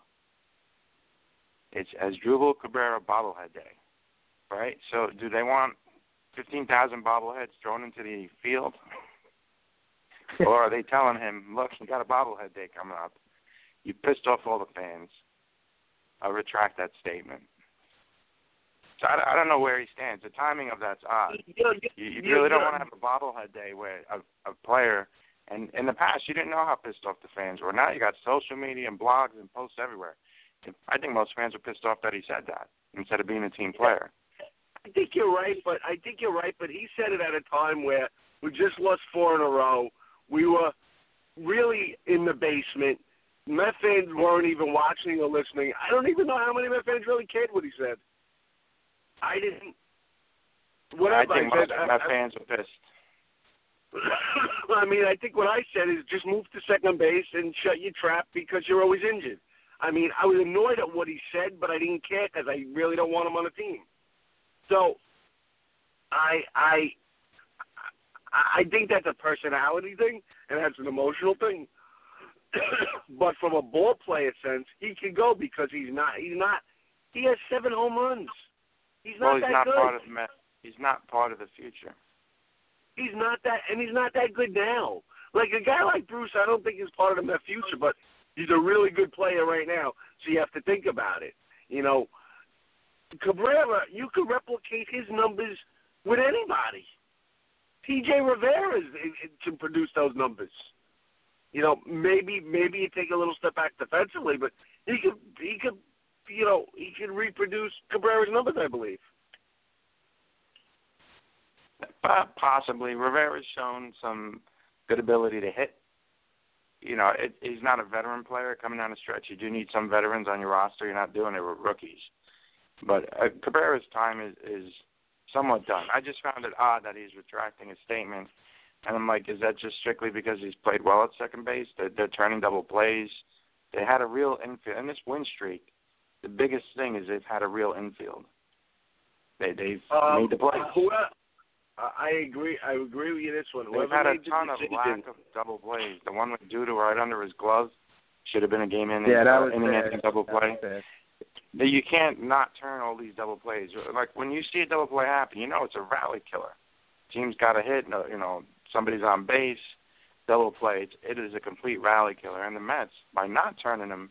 It's Asdrubal Cabrera bobblehead day, right? So do they want fifteen thousand bobbleheads thrown into the field, or are they telling him, look, you got a bobblehead day coming up? You pissed off all the fans. I retract that statement. So I, I don't know where he stands. The timing of that's odd. You, you, really don't want to have a bobblehead day where a, a player. And in the past, you didn't know how pissed off the fans were. Now you got social media and blogs and posts everywhere. I think most fans are pissed off that he said that instead of being a team player. I think you're right, but I think you're right. But he said it at a time where we just lost four in a row. We were really in the basement. Met fans weren't even watching or listening. I don't even know how many Met fans really cared what he said. I didn't. Whatever I think I most said, Met I- fans are pissed. I mean, I think what I said is just move to second base and shut your trap because you're always injured. I mean, I was annoyed at what he said, but I didn't care because I really don't want him on the team. So, I I I think that's a personality thing and that's an emotional thing. but from a ball player sense, he can go because he's not he's not he has seven home runs. He's not well, he's that not good. part of the He's not part of the future. he's not that, and he's not that good now. Like a guy like Bruce, I don't think is part of the future, but he's a really good player right now. So you have to think about it. You know, Cabrera, you could replicate his numbers with anybody. T.J. Rivera can produce those numbers. You know, maybe maybe you take a little step back defensively, but he could he could you know he could reproduce Cabrera's numbers, I believe. Uh, possibly. Rivera's shown some good ability to hit. You know, it, he's not a veteran player coming down the stretch. You do need some veterans on your roster. You're not doing it with rookies. But uh, Cabrera's time is, is somewhat done. I just found it odd that he's retracting his statement. And I'm like, is that just strictly because he's played well at second base? They're, they're turning double plays. They had a real infield. In this win streak, the biggest thing is they've had a real infield. They, they've Um, made the plays. whoever- I I agree. I agree with you. This one. They've had a ton of lack of double plays. The one with Duda right under his glove should have been a game in Yeah, that uh, was inning bad. ending double That play. That You can't not turn all these double plays. Like when you see a double play happen, you know it's a rally killer. Team's got a hit, uh, you know, somebody's on base, double play. It's, a complete rally killer. And the Mets, by not turning them,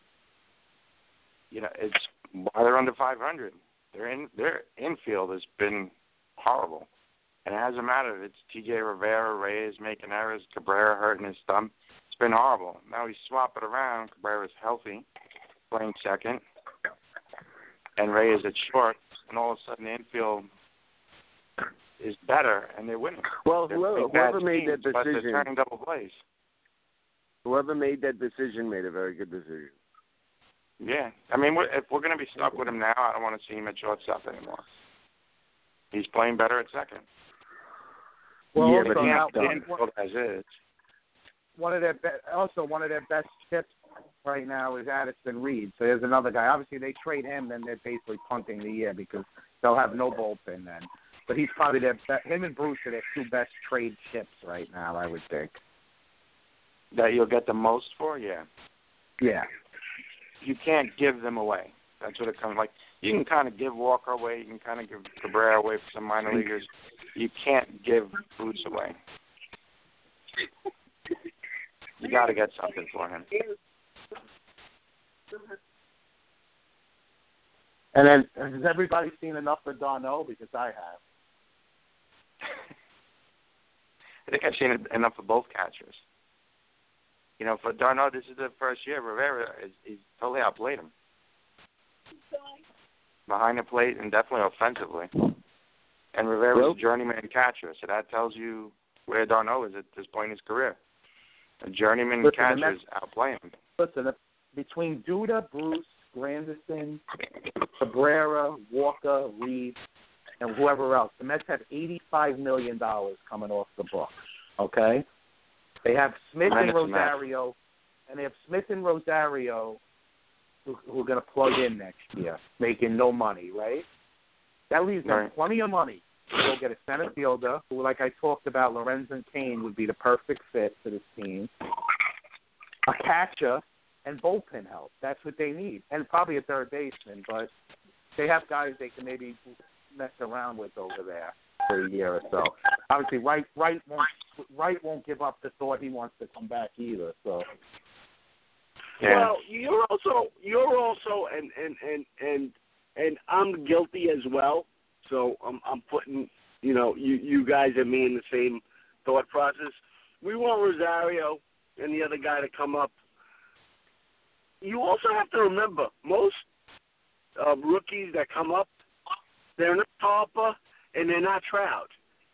you know, it's why they're under 500. Their in their infield has been horrible, and it hasn't mattered. It's T.J. Rivera, Reyes making errors, Cabrera hurting his thumb. It's been horrible. Now he's swap it around. Cabrera's healthy, playing second, and Reyes at short, and all of a sudden the infield is better, and they're winning. Well, They're whoever, big bad whoever made teams, that but they're turning double plays. whoever made that decision made a very good decision. Yeah, I mean, we're, if we're going to be stuck with him now, I don't want to see him at shortstop anymore. He's playing better at second. Well, yeah, also, but he's now, The done. infield as is. one of their be- also one of their best chips right now is Addison Reed. So there's another guy. Obviously, they trade him, then they're basically punting the year because they'll have no bullpen then. But he's probably their be- him and Bruce are their two best trade chips right now. I would think. That you'll get the most for, yeah. Yeah. You can't give them away. That's what it comes like. You can kind of give Walker away. You can kind of give Cabrera away for some minor leaguers. You can't give Bruce away. You got to get something for him. And then has everybody seen enough of d'Arnaud? Because I have. I think I've seen enough for both catchers. You know, for d'Arnaud, this is the first year Rivera is he's totally outplayed him behind the plate and definitely offensively. And Rivera's Well- a journeyman catcher, so that tells you where d'Arnaud is at this point in his career. A journeyman Listen, the catchers outplay him. Listen, between Duda, Bruce, Granderson, Cabrera, Walker, Reed, and whoever else, the Mets have eighty-five million dollars coming off the books. Okay, they have Smith and Minus the Mets. Rosario, and they have Smith and Rosario, who, who are going to plug in next year, making no money, right? That leaves them Right. plenty of money to go get a center fielder, who, like I talked about, Lorenzo Cain would be the perfect fit for this team. A catcher and bullpen help. That's what they need, and probably a third baseman. But they have guys they can maybe mess around with over there for a year or so. Obviously, Wright Wright won't Wright won't give up the thought he wants to come back either. So Yeah. Well, you're also you're also and and and and and I'm guilty as well. So I'm I'm putting you know you you guys and me in the same thought process. We want Rosario and the other guy to come up. You also have to remember most uh, rookies that come up, they're not Harper and they're not Trout.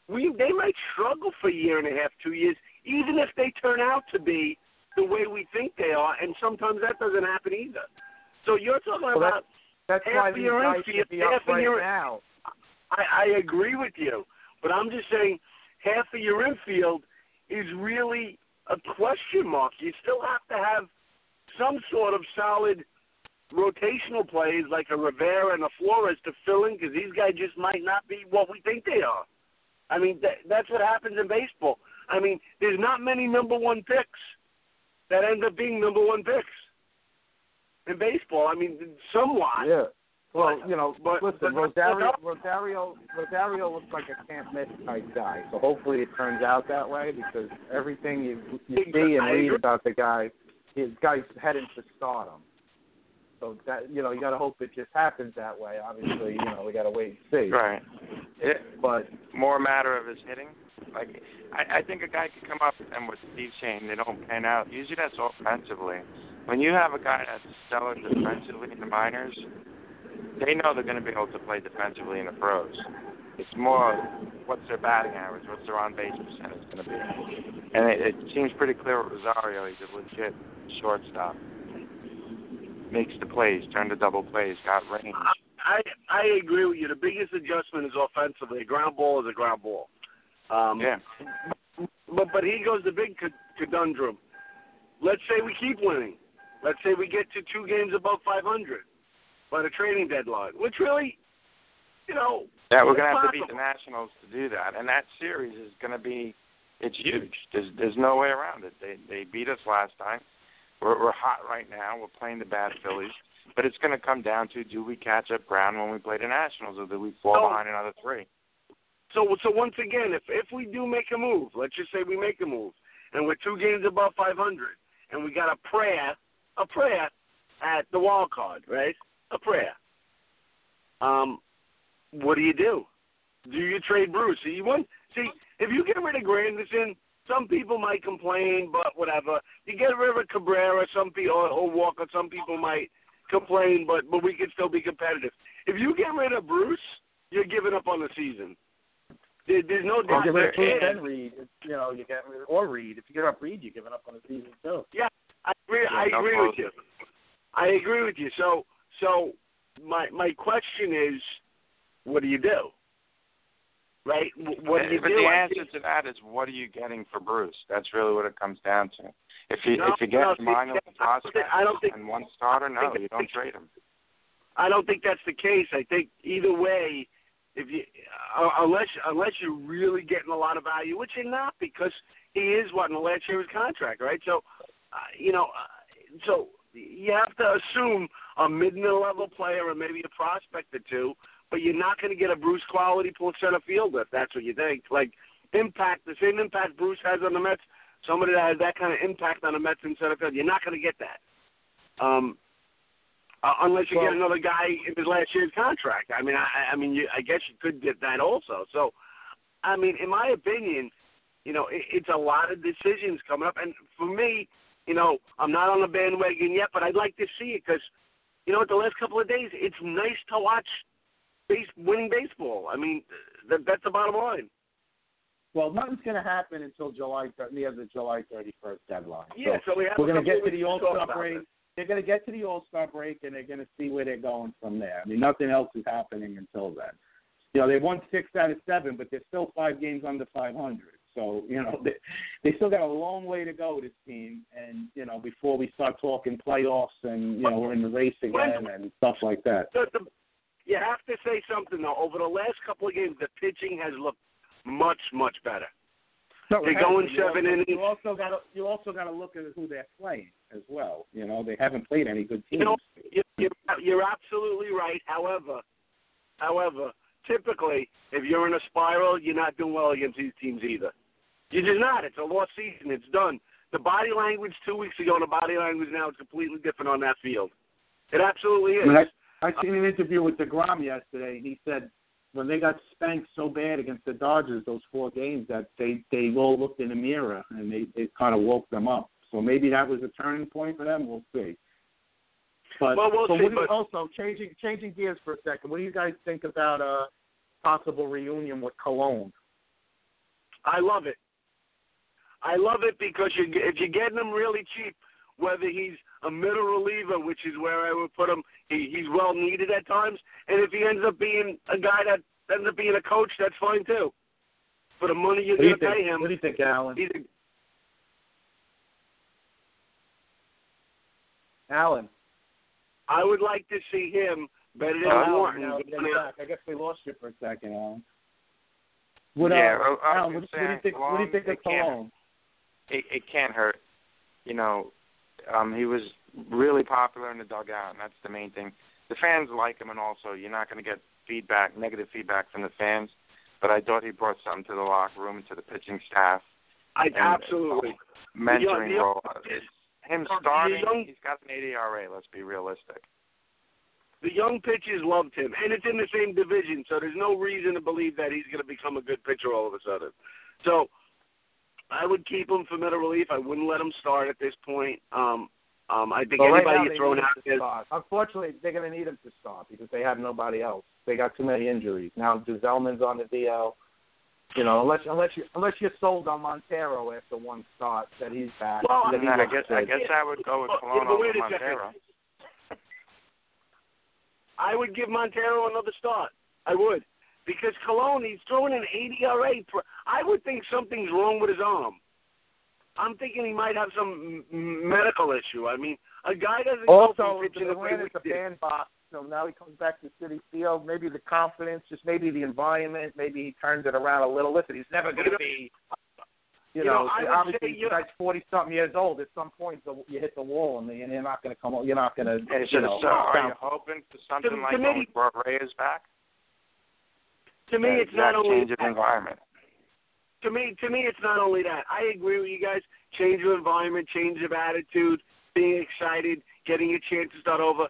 We they might struggle for a year and a half, two years, even if they turn out to be the way we think they are, and sometimes that doesn't happen either. So you're talking Well, about that's half why of your guys infield, should be half of right your, now. I, I agree with you, but I'm just saying half of your infield is really a question mark. You still have to have some sort of solid rotational plays like a Rivera and a Flores to fill in because these guys just might not be what we think they are. I mean, that, that's what happens in baseball. I mean, there's not many number one picks that end up being number one picks in baseball. I mean, somewhat. Yeah. Well, you know, but- listen, Rosario, Rosario, Rosario looks like a can't miss type guy. So hopefully it turns out that way because everything you you see and read about the guy, his guy's heading for stardom. So that you know, you got to hope it just happens that way. Obviously, you know, we got to wait and see. Right. It, But more a matter of his hitting. Like I, I think a guy could come up and with Steve Shane, they don't pan out. Usually that's offensively. When you have a guy that's stellar defensively in the minors, they know they're going to be able to play defensively in the pros. It's more what's their batting average, what's their on base percentage going to be, and it, it seems pretty clear with Rosario. He's a legit shortstop. Makes the plays, turned to double plays, got range. I I agree with you. The biggest adjustment is offensively. A ground ball is a ground ball. Um, Yeah. But but here goes the big conundrum. Let's say we keep winning. Let's say we get to two games above 500 by the trading deadline, which really, you know, Yeah, we're gonna have to beat the Nationals to do that, and that series is gonna be, it's huge. There's there's no way around it. They they beat us last time. We're we're hot right now. We're playing the bad Phillies, but it's gonna come down to do we catch up ground when we play the Nationals, or do we fall behind another three? So so once again, if if we do make a move, let's just say we make a move, and we're two games above 500, and we got a prayer, a prayer at the wild card, right? A prayer. Um, what do you do? Do you trade Bruce? See, you want see if you get rid of Granderson, some people might complain, but whatever. You get rid of Cabrera, some people or, or Walker, some people might complain, but but we can still be competitive. If you get rid of Bruce, you're giving up on the season. There, there's no or doubt. get rid of Bruce And- and Reed. You know, you get rid or Reed. If you get up Reed, you're giving up on the season too. Yeah, I agree. I Yeah, no agree with you. I agree with you. So, so my my question is, what do you do? Right? What do you but do? the I answer think- to that is, what are you getting for Bruce? That's really what it comes down to. If you No, if you get no, minor prospect I don't think- and one starter, no, you don't trade him. I don't think that's the case. I think either way, if you uh, unless unless you're really getting a lot of value, which you're not because he is what in the last year of his contract, right? So, uh, you know, uh, so you have to assume a mid-level player or maybe a prospect or two, but you're not going to get a Bruce quality pull center fielder if that's what you think. Like impact, the same impact Bruce has on the Mets, somebody that has that kind of impact on the Mets in center field, you're not going to get that. Um, uh, unless you get another guy in his last year's contract. I mean, I, I mean, you, I guess you could get that also. So, I mean, in my opinion, you know, it, it's a lot of decisions coming up, and for me, you know, I'm not on the bandwagon yet, but I'd like to see it because, you know, the last couple of days, it's nice to watch base winning baseball. I mean, that, that's the bottom line. Well, nothing's going to happen until July the July 31st deadline. Yeah, so we have we're going to get to the All Star break. this. They're going to get to the All Star break, and they're going to see where they're going from there. I mean, nothing else is happening until then. You know, they won six out of seven, but they're still five games under 500. So you know, they they still got a long way to go. This team, and you know, before we start talking playoffs and you know we're in the race again and stuff like that. The, the, you have to say something though. Over the last couple of games, the pitching has looked much, much better. No, They're going to. You seven also, innings. You also got to you also got to look at who they're playing as well. You know, they haven't played any good teams. You know, you're, you're, you're absolutely right. However, however, typically, if you're in a spiral, you're not doing well against these teams either. You're just not. It's a lost season. It's done. The body language two weeks ago and the body language now is completely different on that field. It absolutely is. I mean, I, I seen an interview with deGrom yesterday, and he said when they got spanked so bad against the Dodgers those four games that they they all looked in the mirror and they they kind of woke them up. So maybe that was a turning point for them. We'll see. But Well, we'll so see, you- but- also changing changing gears for a second. What do you guys think about a possible reunion with Colon? I love it. I love it because you, if you're getting him really cheap, whether he's a middle reliever, which is where I would put him, he, he's well needed at times, and if he ends up being a guy that ends up being a coach, that's fine too. For the money you're going to pay him, what do you think, Alan? He's a, Alan, I would like to see him better than oh, Warren. Alan, Alan, I guess we lost you for a second, Alan. What, yeah, uh, Alan, what, what, do you think? What do you think of Colon? It, it can't hurt. You know, um, he was really popular in the dugout, and that's the main thing. The fans like him, and also you're not going to get feedback, negative feedback from the fans. But I thought he brought something to the locker room and to the pitching staff. I And, absolutely. mentoring The- the- role. It's him starting. young- he's got an 80 ERA. Let's be realistic. The young pitchers loved him, and it's in the same division, so there's no reason to believe that he's going to become a good pitcher all of a sudden. So I would keep him for middle relief. I wouldn't let him start at this point. Um, um, I think Well, right anybody now you they throw need him out to there. Unfortunately, they're going to need him to start because they have nobody else. They got too many injuries. Now Gsellman's on the DL. You know, unless unless you unless you're sold on Montero after one start that he's back. Well, that he And I looks guess I guess I would go with Yeah, Colon over. Montero. I would give Montero another start. I would. Because Colon, he's throwing an 80 ERA. I would think something's wrong with his arm. I'm thinking he might have some medical issue. I mean, a guy doesn't go Also, from pitching the the way Atlanta's we a did. bandbox, so now he comes back to Citi Field. Maybe the confidence, just maybe the environment, maybe he turns it around a little. Listen, he's never going to be, you, You know, know, I obviously say, you know- like forty something years old. At some point, you hit the wall, and, you're not going to come. You're not going to, you so, know. so are you hoping for something To- like when me- we brought Reyes back? To me, That it's not only change of that. environment. to me, to me, it's not only that. I agree with you guys. Change of environment, change of attitude, being excited, getting your chance to start over.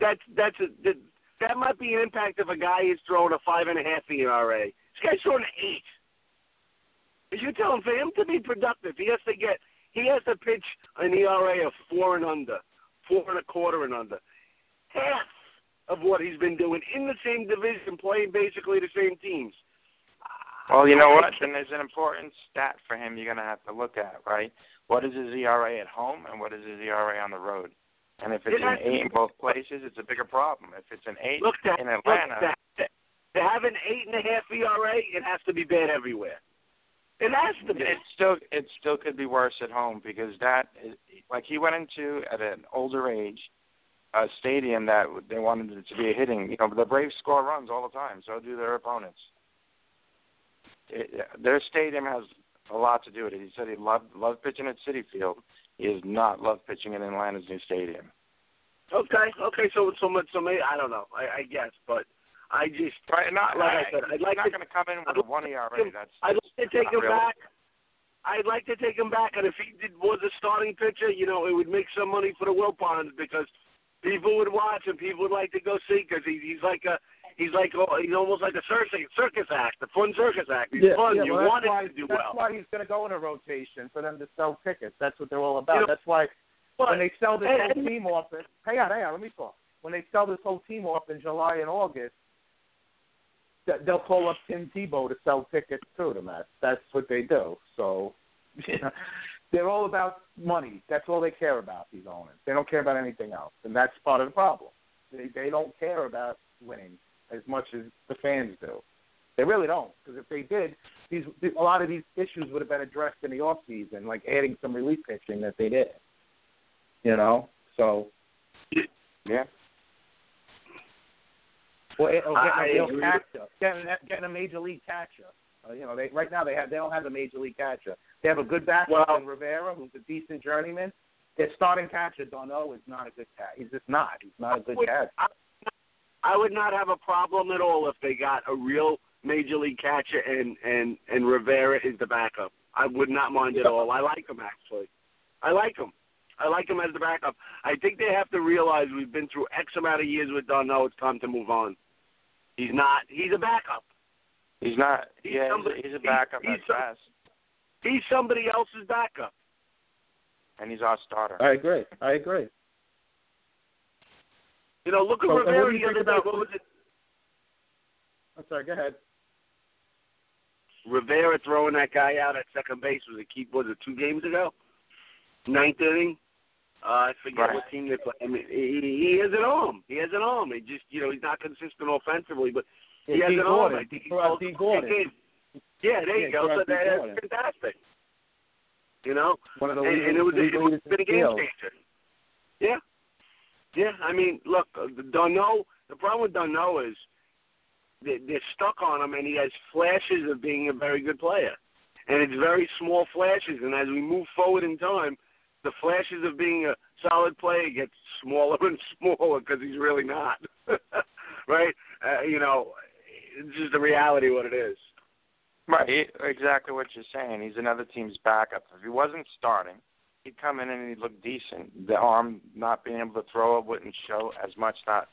That's that's a that, that might be an impact if a guy is throwing a five and a half ERA. This guy's throwing an eight. As you tell him, for him to be productive, he has to get he has to pitch an ERA of four and under, four and a quarter and under, half of what he's been doing in the same division, playing basically the same teams. Well, you know what? Then there's an important stat for him you're going to have to look at, right? What is his ERA at home and what is his ERA on the road? And if it's It an eight in both places, it's a bigger problem. If it's an eight Look, that, in look, Atlanta, that, to have an eight and a half ERA, it has to be bad everywhere. It has to be. it still it still could be worse at home because that is, like he went into at an older age a stadium that they wanted it to be a hitting. You know, the Braves score runs all the time, so do their opponents. It, their stadium has a lot to do with it. He said he loved loved pitching at Citi Field. He does not love pitching in Atlanta's new stadium. Okay, okay. So, so much. So maybe I don't know. I, I guess, but I just Right, not like I said. I'd like not going to come in with a one ERA. That's I'd like to take him realistic. back. I'd like to take him back, and if he did, was a starting pitcher, you know, it would make some money for the Wilpons because people would watch and people would like to go see because he, he's like a he's like oh, he's almost like a circus circus act, a fun circus act. He's yeah, fun. yeah, you well, want him why, to do that's well. That's why he's going to go in a rotation for them to sell tickets. That's what they're all about. You know, that's why But- when they sell this and- whole team off, it, hang on, hang on, let me talk. When they sell this whole team off in July and August, they'll call up Tim Tebow to sell tickets to them. That's that's what they do. So they're all about money. That's all they care about. These owners. They don't care about anything else, and that's part of the problem. They they don't care about winning as much as the fans do. They really don't, because if they did, these a lot of these issues would have been addressed in the off season, like adding some relief pitching that they did. You know, so Yeah. or, or I getting a real agree. catcher, getting getting a major league catcher. Uh, you know, they right now they have they don't have a major league catcher. They have a good backup Well- in Rivera, who's a decent journeyman. Their starting catcher, d'Arnaud, is not a good catcher. He's just not. He's not a good would- catcher. I, I would not have a problem at all if they got a real major league catcher and and and Rivera is the backup. I would not mind at all. I like him actually. I like him. I like him as the backup. I think they have to realize we've been through X amount of years with d'Arnaud. It's time to move on. He's not. He's a backup. He's not. He's yeah, he's somebody- a, he's a backup he's at some- best, He's somebody else's backup. and he's our starter. I agree. I agree. You know, look at So, and what Rivera do you the other think day. about- What was it? I'm sorry. Go ahead. Rivera throwing that guy out at second base was it keep was it two games ago? Ninth inning. Uh, I forget Right. what team they play. I mean, he, he has an arm. He has an arm. He just you know he's not consistent offensively, but he Yeah, has D. an Gordon. arm. I think He calls Dee Gordon. Yeah, there Yeah, you go. So out that's fantastic. You know, One of the and, leaders, and it was it was been a game changer. Yeah, yeah. I mean, look, uh, d'Arnaud. The problem with d'Arnaud is they, they're stuck on him, and he has flashes of being a very good player, and it's very small flashes. And as we move forward in time, the flashes of being a solid player gets smaller and smaller because he's really not. right? Uh, you know, it's just the reality of what it is. Right, exactly what you're saying. He's another team's backup. If he wasn't starting, he'd come in and he'd look decent. The arm not being able to throw it wouldn't show as much. Not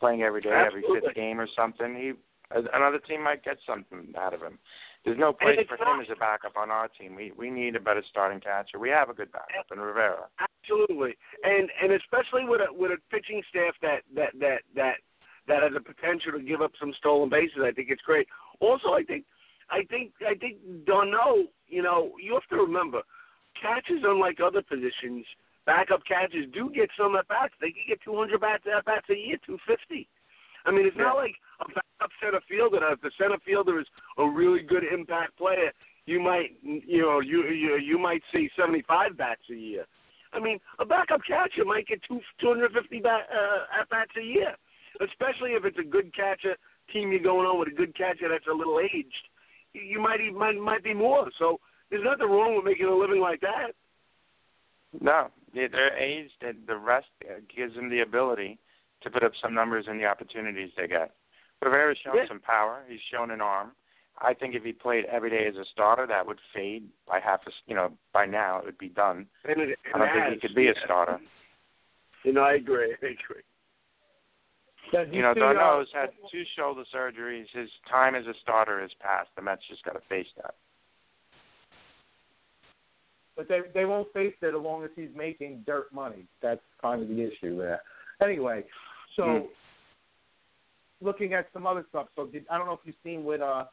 playing every day, every fifth game or something. He another team might get something out of him. There's no place for not- him as a backup on our team. We we need a better starting catcher. We have a good backup in Rivera. Absolutely, and and especially with a with a pitching staff that that that that that has the potential to give up some stolen bases. I think it's great. Also, I think I think I think d'Arnaud. You know, you have to remember, catchers unlike other positions, backup catchers do get some at bats. They can get 200 bats at bats a year, 250. I mean, it's not like a backup center fielder. If the center fielder is a really good impact player, you might, you know, you you you might see 75 bats a year. I mean, a backup catcher might get two 250 bat, uh, at bats a year, especially if it's a good catcher team you're going on with a good catcher that's a little aged. You might even might might be more. So there's nothing wrong with making a living like that. No, they- they're aged. and The rest uh, gives them the ability to put up some numbers in the opportunities they get. Rivera's shown Yeah. some power. He's shown an arm. I think if he played every day as a starter, that would fade by half a. You know, by now it would be done. And it, I don't think he could be a starter. You know, I agree. I agree. Does You know, see, uh, d'Arnaud's had two shoulder surgeries. His time as a starter has passed. The Mets just got to face that. but they they won't face it as long as he's making dirt money. That's kind of the issue there. Anyway, so Hmm. looking at some other stuff. So did, I don't know if you've seen what uh,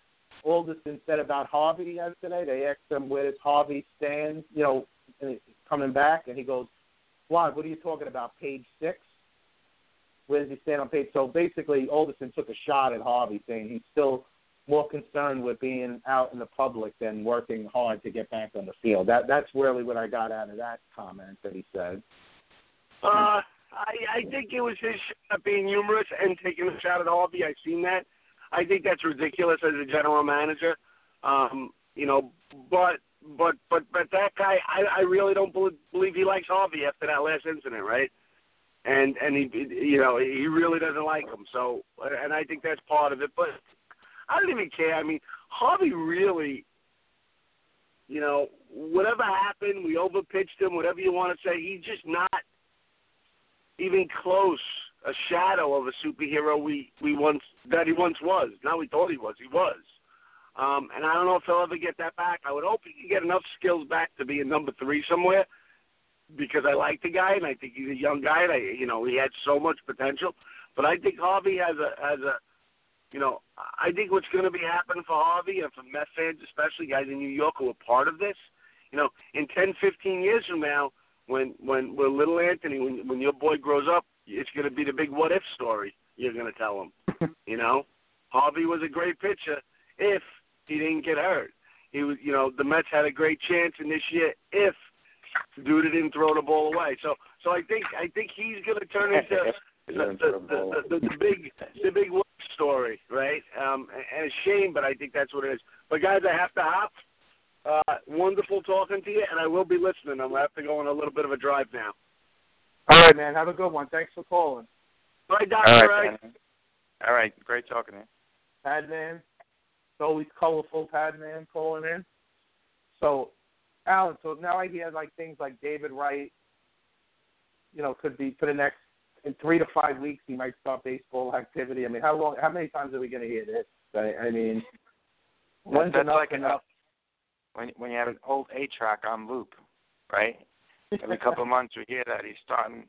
Alderson said about Harvey yesterday. They asked him where does Harvey stand, you know, and coming back, and he goes, "Why? What are you talking about? Page six? He stand on page?" So basically, Alderson took a shot at Harvey, saying he's still more concerned with being out in the public than working hard to get back on the field. That that's really what I got out of that comment that he said. Uh, I I think it was his being humorous and taking a shot at Harvey. I've seen that. I think that's ridiculous as a general manager. Um, you know, but but but but that guy, I I really don't believe, believe he likes Harvey after that last incident, right? And and he you know he really doesn't like him. So and I think that's part of it. But I don't even care. I mean, Harvey really, you know, whatever happened, we overpitched him. Whatever you want to say, he's just not even close a shadow of a superhero we we once that he once was. Not we thought he was. He was. Um, and I don't know if he'll ever get that back. I would hope he can get enough skills back to be a number three somewhere because I like the guy and I think he's a young guy and I you know he had so much potential. But I think Harvey has a has a you know I think what's going to be happening for Harvey and for Mets fans especially guys in New York who are part of this. You know, in ten, fifteen years from now, when when when little Anthony, when when your boy grows up, it's going to be the big what if story. You're going to tell him. you know, Harvey was a great pitcher if he didn't get hurt. He was, you know, the Mets had a great chance in this year if Duda didn't throw the ball away. So, so I think I think he's going to turn into the, the, the, the, the big the big what story, right? Um, and it's a shame, but I think that's what it is. But guys, I have to hop. Uh, wonderful talking to you, and I will be listening. I'm gonna have to go on a little bit of a drive now. All right, man. Have a good one. Thanks for calling. All right, Doctor. right, Ray. man. All right, great talking to you. Padman. It's always colorful Padman calling in. So, Alan, so now I hear like things like David Wright, you know, could be for the next in three to five weeks he might start baseball activity. I mean, how long? How many times are we going to hear this? I, I mean, when's That's enough like enough? when when you have an old eight track on loop, right? Every couple of months we hear that he's starting.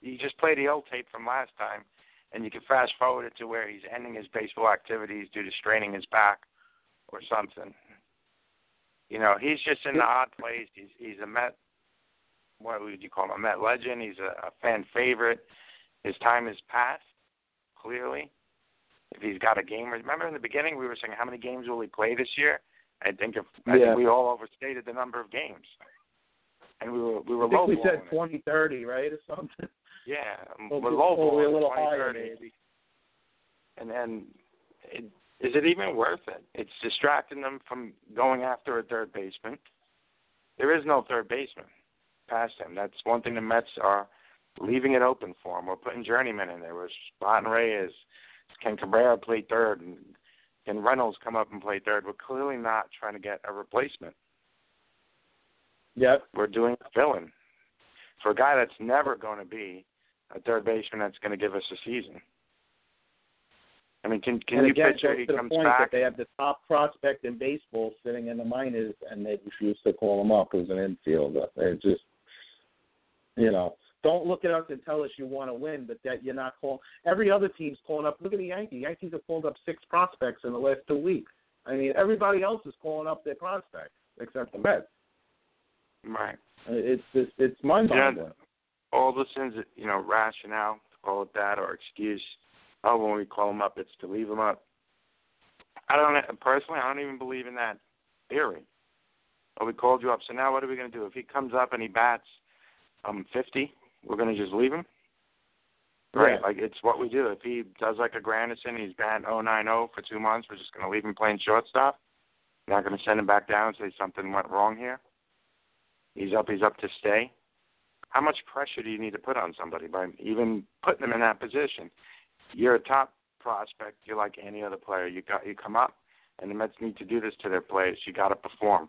He just played the old tape from last time, and you can fast forward it to where he's ending his baseball activities due to straining his back or something. You know, he's just in the odd place. He's he's a Met. What would you call him? A Met legend. He's a, a fan favorite. His time is past. Clearly, if he's got a game. Remember in the beginning we were saying how many games will he play this year? I think if I think we all overstated the number of games. and we were we were I think low we said twenty thirty, right, or something. Yeah, we're low we're a little higher, 30. maybe. and then it, is it even worth it? It's distracting them from going after a third baseman. There is no third baseman past him. That's one thing the Mets are leaving it open for him. We're putting journeymen in there. We're spotting Reyes. Can Cabrera play third? And can Reynolds come up and play third? We're clearly not trying to get a replacement. Yep. We're doing a fill-in for a guy that's never going to be a third baseman that's going to give us a season. I mean, can can and you again, picture he comes point back? that they have the top prospect in baseball sitting in the minors, and they refuse to call him up as an infielder. It's just, you know, don't look at us and tell us you want to win, but that you're not calling. Every other team's calling up. Look at the Yankees. Yankees have called up six prospects in the last two weeks. I mean, everybody else is calling up their prospects except the Mets. Right. It's just, it's mind-boggling. All the sins, you know, rationale, call it that, or excuse. Oh, when we call him up, it's to leave him up. I don't personally. I don't even believe in that theory. Oh, we called you up, so now what are we going to do? If he comes up and he bats um 50, we're going to just leave him. Right, Yeah. like it's what we do. If he does like a Granderson, he's batting 090 for two months. We're just going to leave him playing shortstop. We're not going to send him back down and say something went wrong here. He's up. He's up to stay. How much pressure do you need to put on somebody by even putting them in that position? You're a top prospect. You're like any other player. You got you come up, and the Mets need to do this to their players. You got to perform.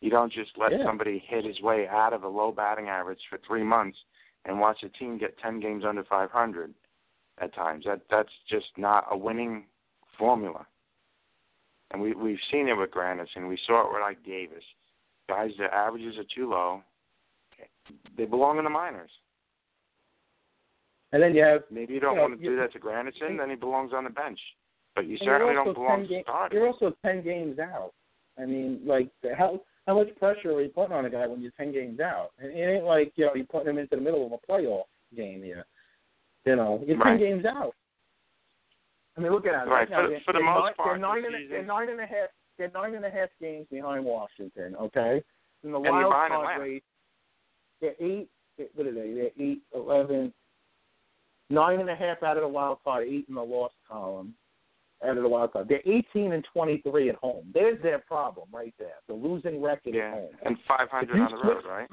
You don't just let Yeah. somebody hit his way out of a low batting average for three months and watch a team get ten games under 500 at times. That that's just not a winning formula. And we we've seen it with Granderson. We saw it with Ike Davis. Guys, their averages are too low. They belong in the minors. And then you have Maybe you don't You know, want to do that to Granderson, then he belongs on the bench. But you certainly don't belong 10 ga- starting. You're also ten games out. I mean, like how how much pressure are you putting on a guy when you're ten games out? And it ain't like you know you're putting him into the middle of a playoff game here. You know, you're Right. ten games out. I mean, look at it. Right, now, for- they're- for the they're most nine, part they're nine, and, a- they're nine and a half. They're nine and a half games behind Washington. Okay, in the And wild card race, they're eight. What are they? They're eight, eleven, nine and a half out of the wild card, eight in the lost column out of the wild card. They're 18 and 23 at home. There's their problem right there. The losing record Yeah, at home. and 500 on the road, right?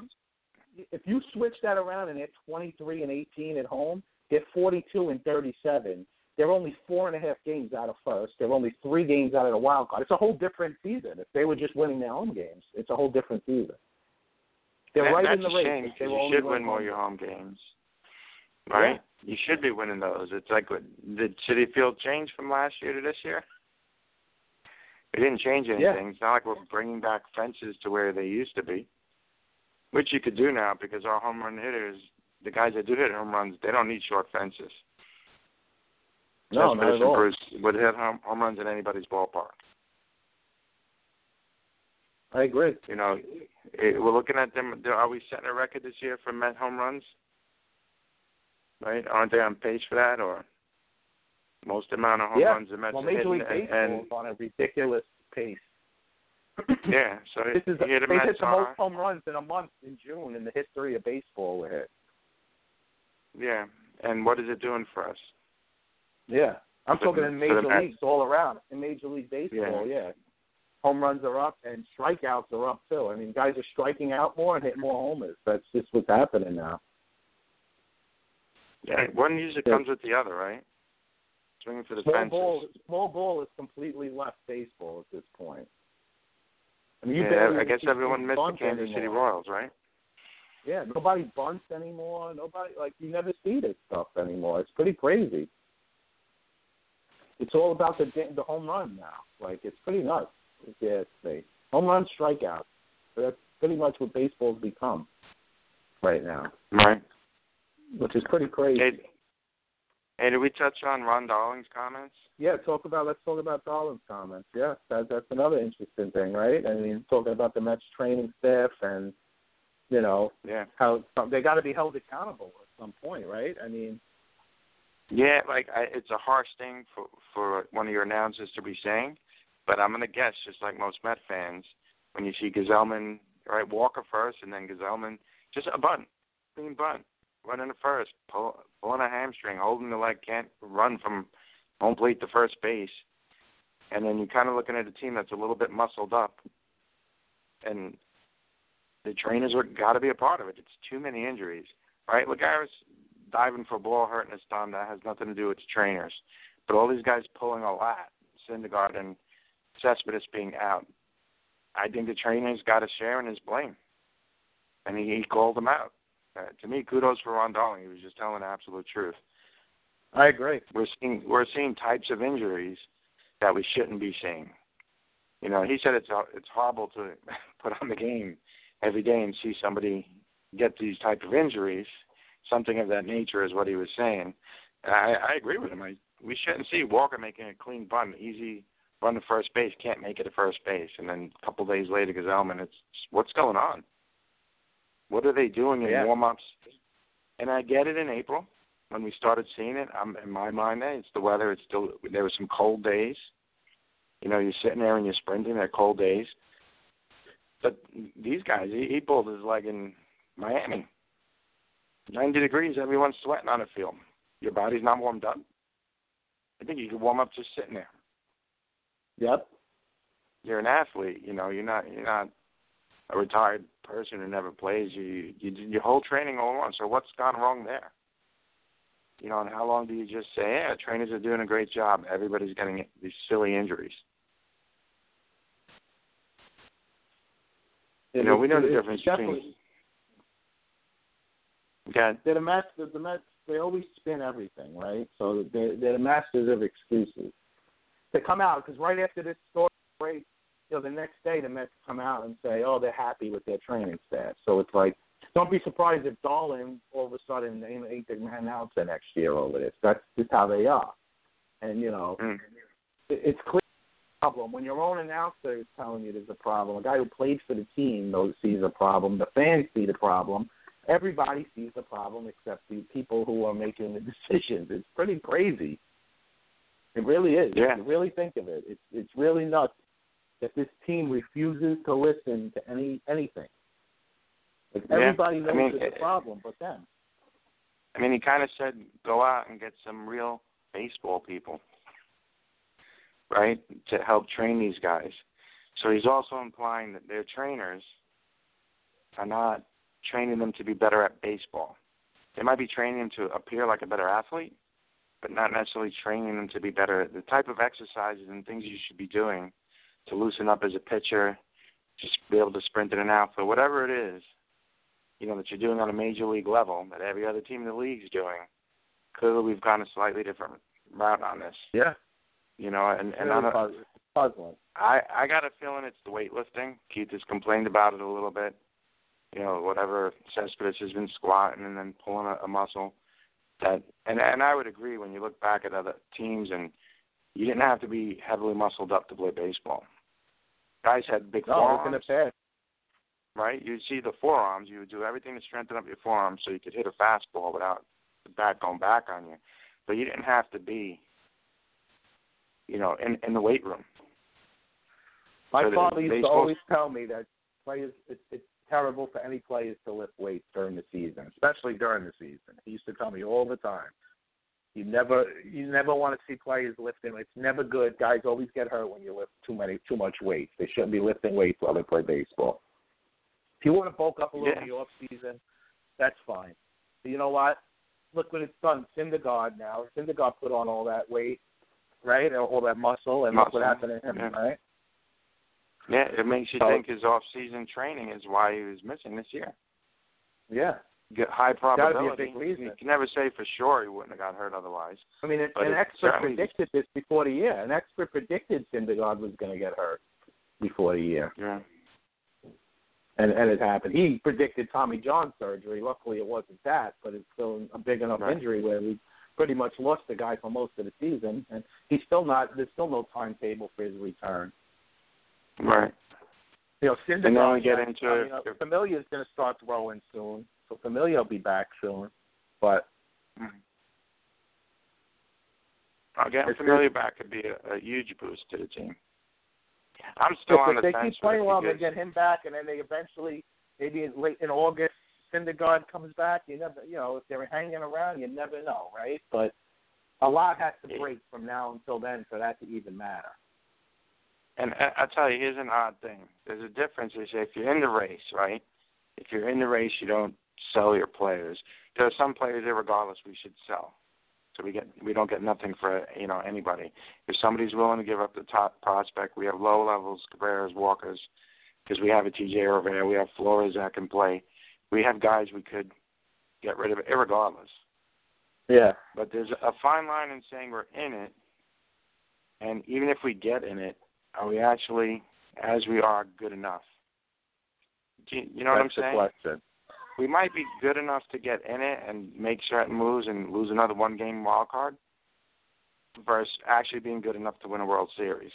If you switch that around and they're 23 and 18 at home, they're 42 and 37. They're only four and a half games out of first. They're only three games out of the wild card. It's a whole different season. If they were just winning their home games, it's a whole different season. They're right in the race. shame they you should win more home your home games, right? You should be winning those. It's like what did Citi Field change from last year to this year? It didn't change anything. Yeah. It's not like we're bringing back fences to where they used to be, which you could do now because our home run hitters, the guys that do hit home runs, they don't need short fences. No, not at all. Bruce would hit home, home runs in anybody's ballpark. I agree. You know, it, we're looking at them. Are we setting a record this year for Met home runs? Right? Aren't they on pace for that, or most amount of home yeah. runs the Mets well, Major? League Baseball and, is on a ridiculous pace. yeah, so This is here the they Mets hit the are. most home runs in a month in June in the history of baseball. Were hit. Yeah, and what is it doing for us? Yeah, I'm For talking the- in major leagues all around. In Major League Baseball, yeah. home runs are up and strikeouts are up too. I mean, guys are striking out more and hitting more homers. That's just what's happening now. Yeah, one usually Yeah. comes with the other, right? Swinging for the Small fences. ball, small ball is completely left baseball at this point. I mean, you yeah, I guess everyone missed the Kansas City. Royals, right? Yeah, nobody bunts anymore. Nobody like you never see this stuff anymore. It's pretty crazy. It's all about the the home run now. Like it's pretty nuts. Yeah, it's home run strikeouts. That's pretty much what baseball's become right now, Right. Which is pretty crazy. Hey, hey, did we touch on Ron Darling's comments? Yeah, talk about let's talk about Darling's comments. Yeah, that that's another interesting thing, right? I mean, talking about the Mets training staff and you know Yeah. how they got to be held accountable at some point, right? I mean, Yeah, like I, it's a harsh thing for for one of your announcers to be saying, but I'm gonna guess, just like most Met fans, when you see Gsellman right? Walker first, and then Gsellman. Just a bunt, clean bunt, running to first, pull, pulling a hamstring, holding the leg, can't run from home plate to first base, and then you're kind of looking at a team that's a little bit muscled up, and the trainers are got to be a part of it. It's too many injuries, right? Lagares diving for a ball, hurting his thumb. That has nothing to do with the trainers, but all these guys pulling a lot, Syndergaard and Cespedes being out. I think the trainers got a share in his blame, and he, he called them out. Uh, to me, kudos for Ron Darling. He was just telling the absolute truth. I agree. We're seeing we're seeing types of injuries that we shouldn't be seeing. You know, he said it's it's horrible to put on the game every day and see somebody get these type of injuries. Something of that nature is what he was saying. I, I agree with him. I, we shouldn't see Walker making a clean bunt, easy run to first base, can't make it to first base, and then a couple days later, Gsellman. It's what's going on? What are they doing in Yeah. warm-ups? And I get it in April when we started seeing it. I'm in my mind, eh, it's the weather. It's still there were some cold days. You know, you're sitting there and you're sprinting. They're cold days. But these guys, he, he pulled his leg in Miami. 90 degrees, everyone's sweating on the field. Your body's not warmed up. I think you could warm up just sitting there. Yep. You're an athlete, you know. You're not. You're not a retired person who never plays. You you did your whole training all once. So what's gone wrong there? You know, and how long do you just say, "Yeah, trainers are doing a great job. Everybody's getting these silly injuries." You know, we know the difference between. Okay. They're the masters. The Mets. They always spin everything, right? So they're, they're the masters of excuses. They come out because right after this story breaks, you know, the next day the Mets come out and say, "Oh, they're happy with their training staff." So it's like, don't be surprised if Darlin all of a sudden ain't the announcer next year over this. That's just how they are. And you know, Mm. it, it's clear problem when your own announcer is telling you there's a problem. A guy who played for the team knows sees a problem. The fans see the problem. Everybody sees the problem except the people who are making the decisions. It's pretty crazy. It really is. Yeah. If you really think of it, it's it's really nuts that this team refuses to listen to any anything. Like Yeah. everybody I knows mean, there's a problem, but them. I mean, he kind of said, "Go out and get some real baseball people, right, to help train these guys." So he's also implying that their trainers are not training them to be better at baseball. They might be training them to appear like a better athlete, but not necessarily training them to be better at the type of exercises and things you should be doing to loosen up as a pitcher, just be able to sprint in and out, or whatever it is you know, that you're doing on a major league level that every other team in the league's doing. Clearly, we've gone a slightly different route on this. Yeah. You know, and and Really I'm a, puzzling. I I got a feeling it's the weightlifting. Keith has complained about it a little bit. You know, whatever Cespedes has been squatting and then pulling a, a muscle. That and and I would agree when you look back at other teams and you didn't have to be heavily muscled up to play baseball. Guys had big No, forearms past. right? You'd see the forearms. You would do everything to strengthen up your forearms so you could hit a fastball without the bat going back on you. But you didn't have to be, you know, in in the weight room. My So father used to always tell me that players it's, it's terrible for any players to lift weights during the season, especially during the season. He used to tell me all the time. You never you never want to see players lifting. It's never good. Guys always get hurt when you lift too many too much weights. They shouldn't be lifting weights while they play baseball. If you want to bulk up a little Yeah. in the off season, that's fine. But you know what? Look what it's done. Syndergaard now. Syndergaard put on all that weight, right? All that muscle, and look what happened to him, yeah. right? Yeah, it makes you So- think his off-season training is why he was missing this year. Yeah. Get high Gotta be a probability. big reason. You can never say for sure he wouldn't have got hurt otherwise. I mean, an, an expert predicted this before the year. An expert predicted Syndergaard was going to get hurt before the year, Yeah. and and it happened. He predicted Tommy John surgery. Luckily, it wasn't that, but it's still a big enough Right. injury where we pretty much lost the guy for most of the season, and he's still not. There's still no timetable for his return. Right. You know, Syndergaard. And then we get into I mean, uh, Familia's going to start throwing soon, so Familia will be back soon. But Mhm. I'll get It's Familia back could be a, a huge boost to the team. I'm still on the they keep playing well, they get him back, and then they eventually, maybe in late in August, Syndergaard comes back. You never, you know, if they're hanging around, you never know, right? But a lot has to break from now until then for that to even matter. And I- tell you, here's an odd thing. There's a difference. Is if you're in the race, right? If you're in the race, you don't sell your players. There are some players, regardless, we should sell. So we get we don't get nothing for you know anybody. If somebody's willing to give up the top prospect, we have low levels, Cabrera's, Walkers, because we have a TJ over there. We have Flores that can play. We have guys we could get rid of, irregardless. Yeah. But there's a fine line in saying we're in it, and even if we get in it, are we actually, as we are, good enough? Do you, you know That's what I'm the saying? question. We might be good enough to get in it and make certain moves and lose another one game wild card, versus actually being good enough to win a World Series.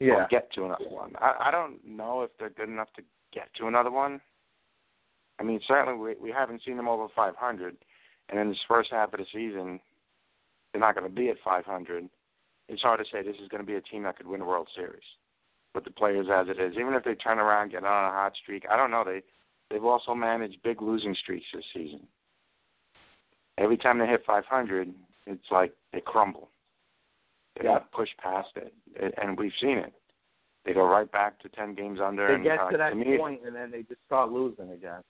Yeah. Or get to another one. I, I don't know if they're good enough to get to another one. I mean, certainly we we haven't seen them over 500, and in this first half of the season, they're not going to be at 500. It's hard to say this is going to be a team that could win a World Series with the players as it is. Even if they turn around, get on a hot streak, I don't know. They they've also managed big losing streaks this season. Every time they hit 500, it's like they crumble. They Yeah. don't push past it, and we've seen it. They go right back to 10 games under. They and, get uh, to that me, point, and then they just start losing again.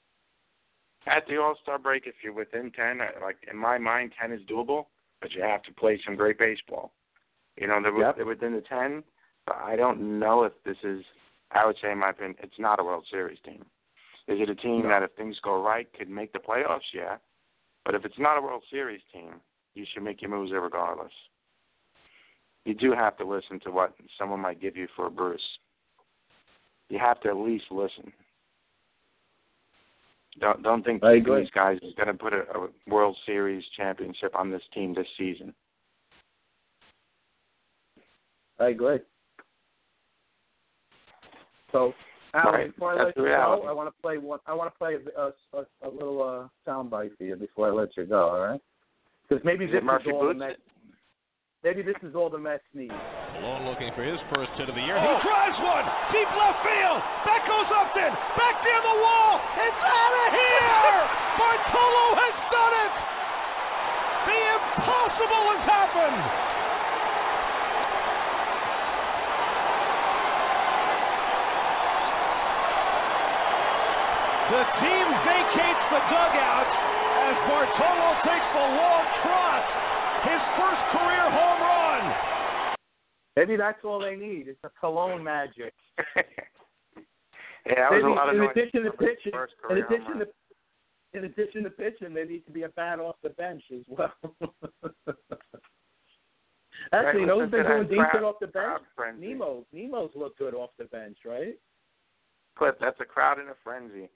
at the All Star break, if you're within ten, uh, like in my mind, ten is doable, but you have to play some great baseball. You know, they're, Yep. they're within the ten, but I don't know if this is. I would say, in my opinion, it's not a World Series team. Is it a team No. that, if things go right, could make the playoffs? Yeah, but if it's not a World Series team, you should make your moves regardless. You do have to listen to what someone might give you for Bruce. You have to at least listen. Don't don't think I agree. these guys is going to put a, a World Series championship on this team this season. I agree. So, Alan, Right. before I That's let the you reality. go, I want to play one. I want to play a, a, a little uh, sound bite for you before I let you go. All right? Because maybe Is this is all the Boots? Mets. Maybe this is all the Mets need. Colon looking for his first hit of the year. He drives one deep left field. That goes Upton. Back near the wall. It's out of here. Bartolo has done it. The impossible has happened. The team vacates the dugout as Bartolo takes the long trot. His first career home run. Maybe that's all they need. It's a Colon magic. Yeah, that was maybe a lot of in noise. addition to pitching, first in addition to in addition to pitching, maybe he could be a bat off the bench as well. Actually, you know who's been doing decent crowd- off the bench? crowd frenzy. Nimmo. Nimmo's looked good off the bench, right? Cliff, that's a crowd in a frenzy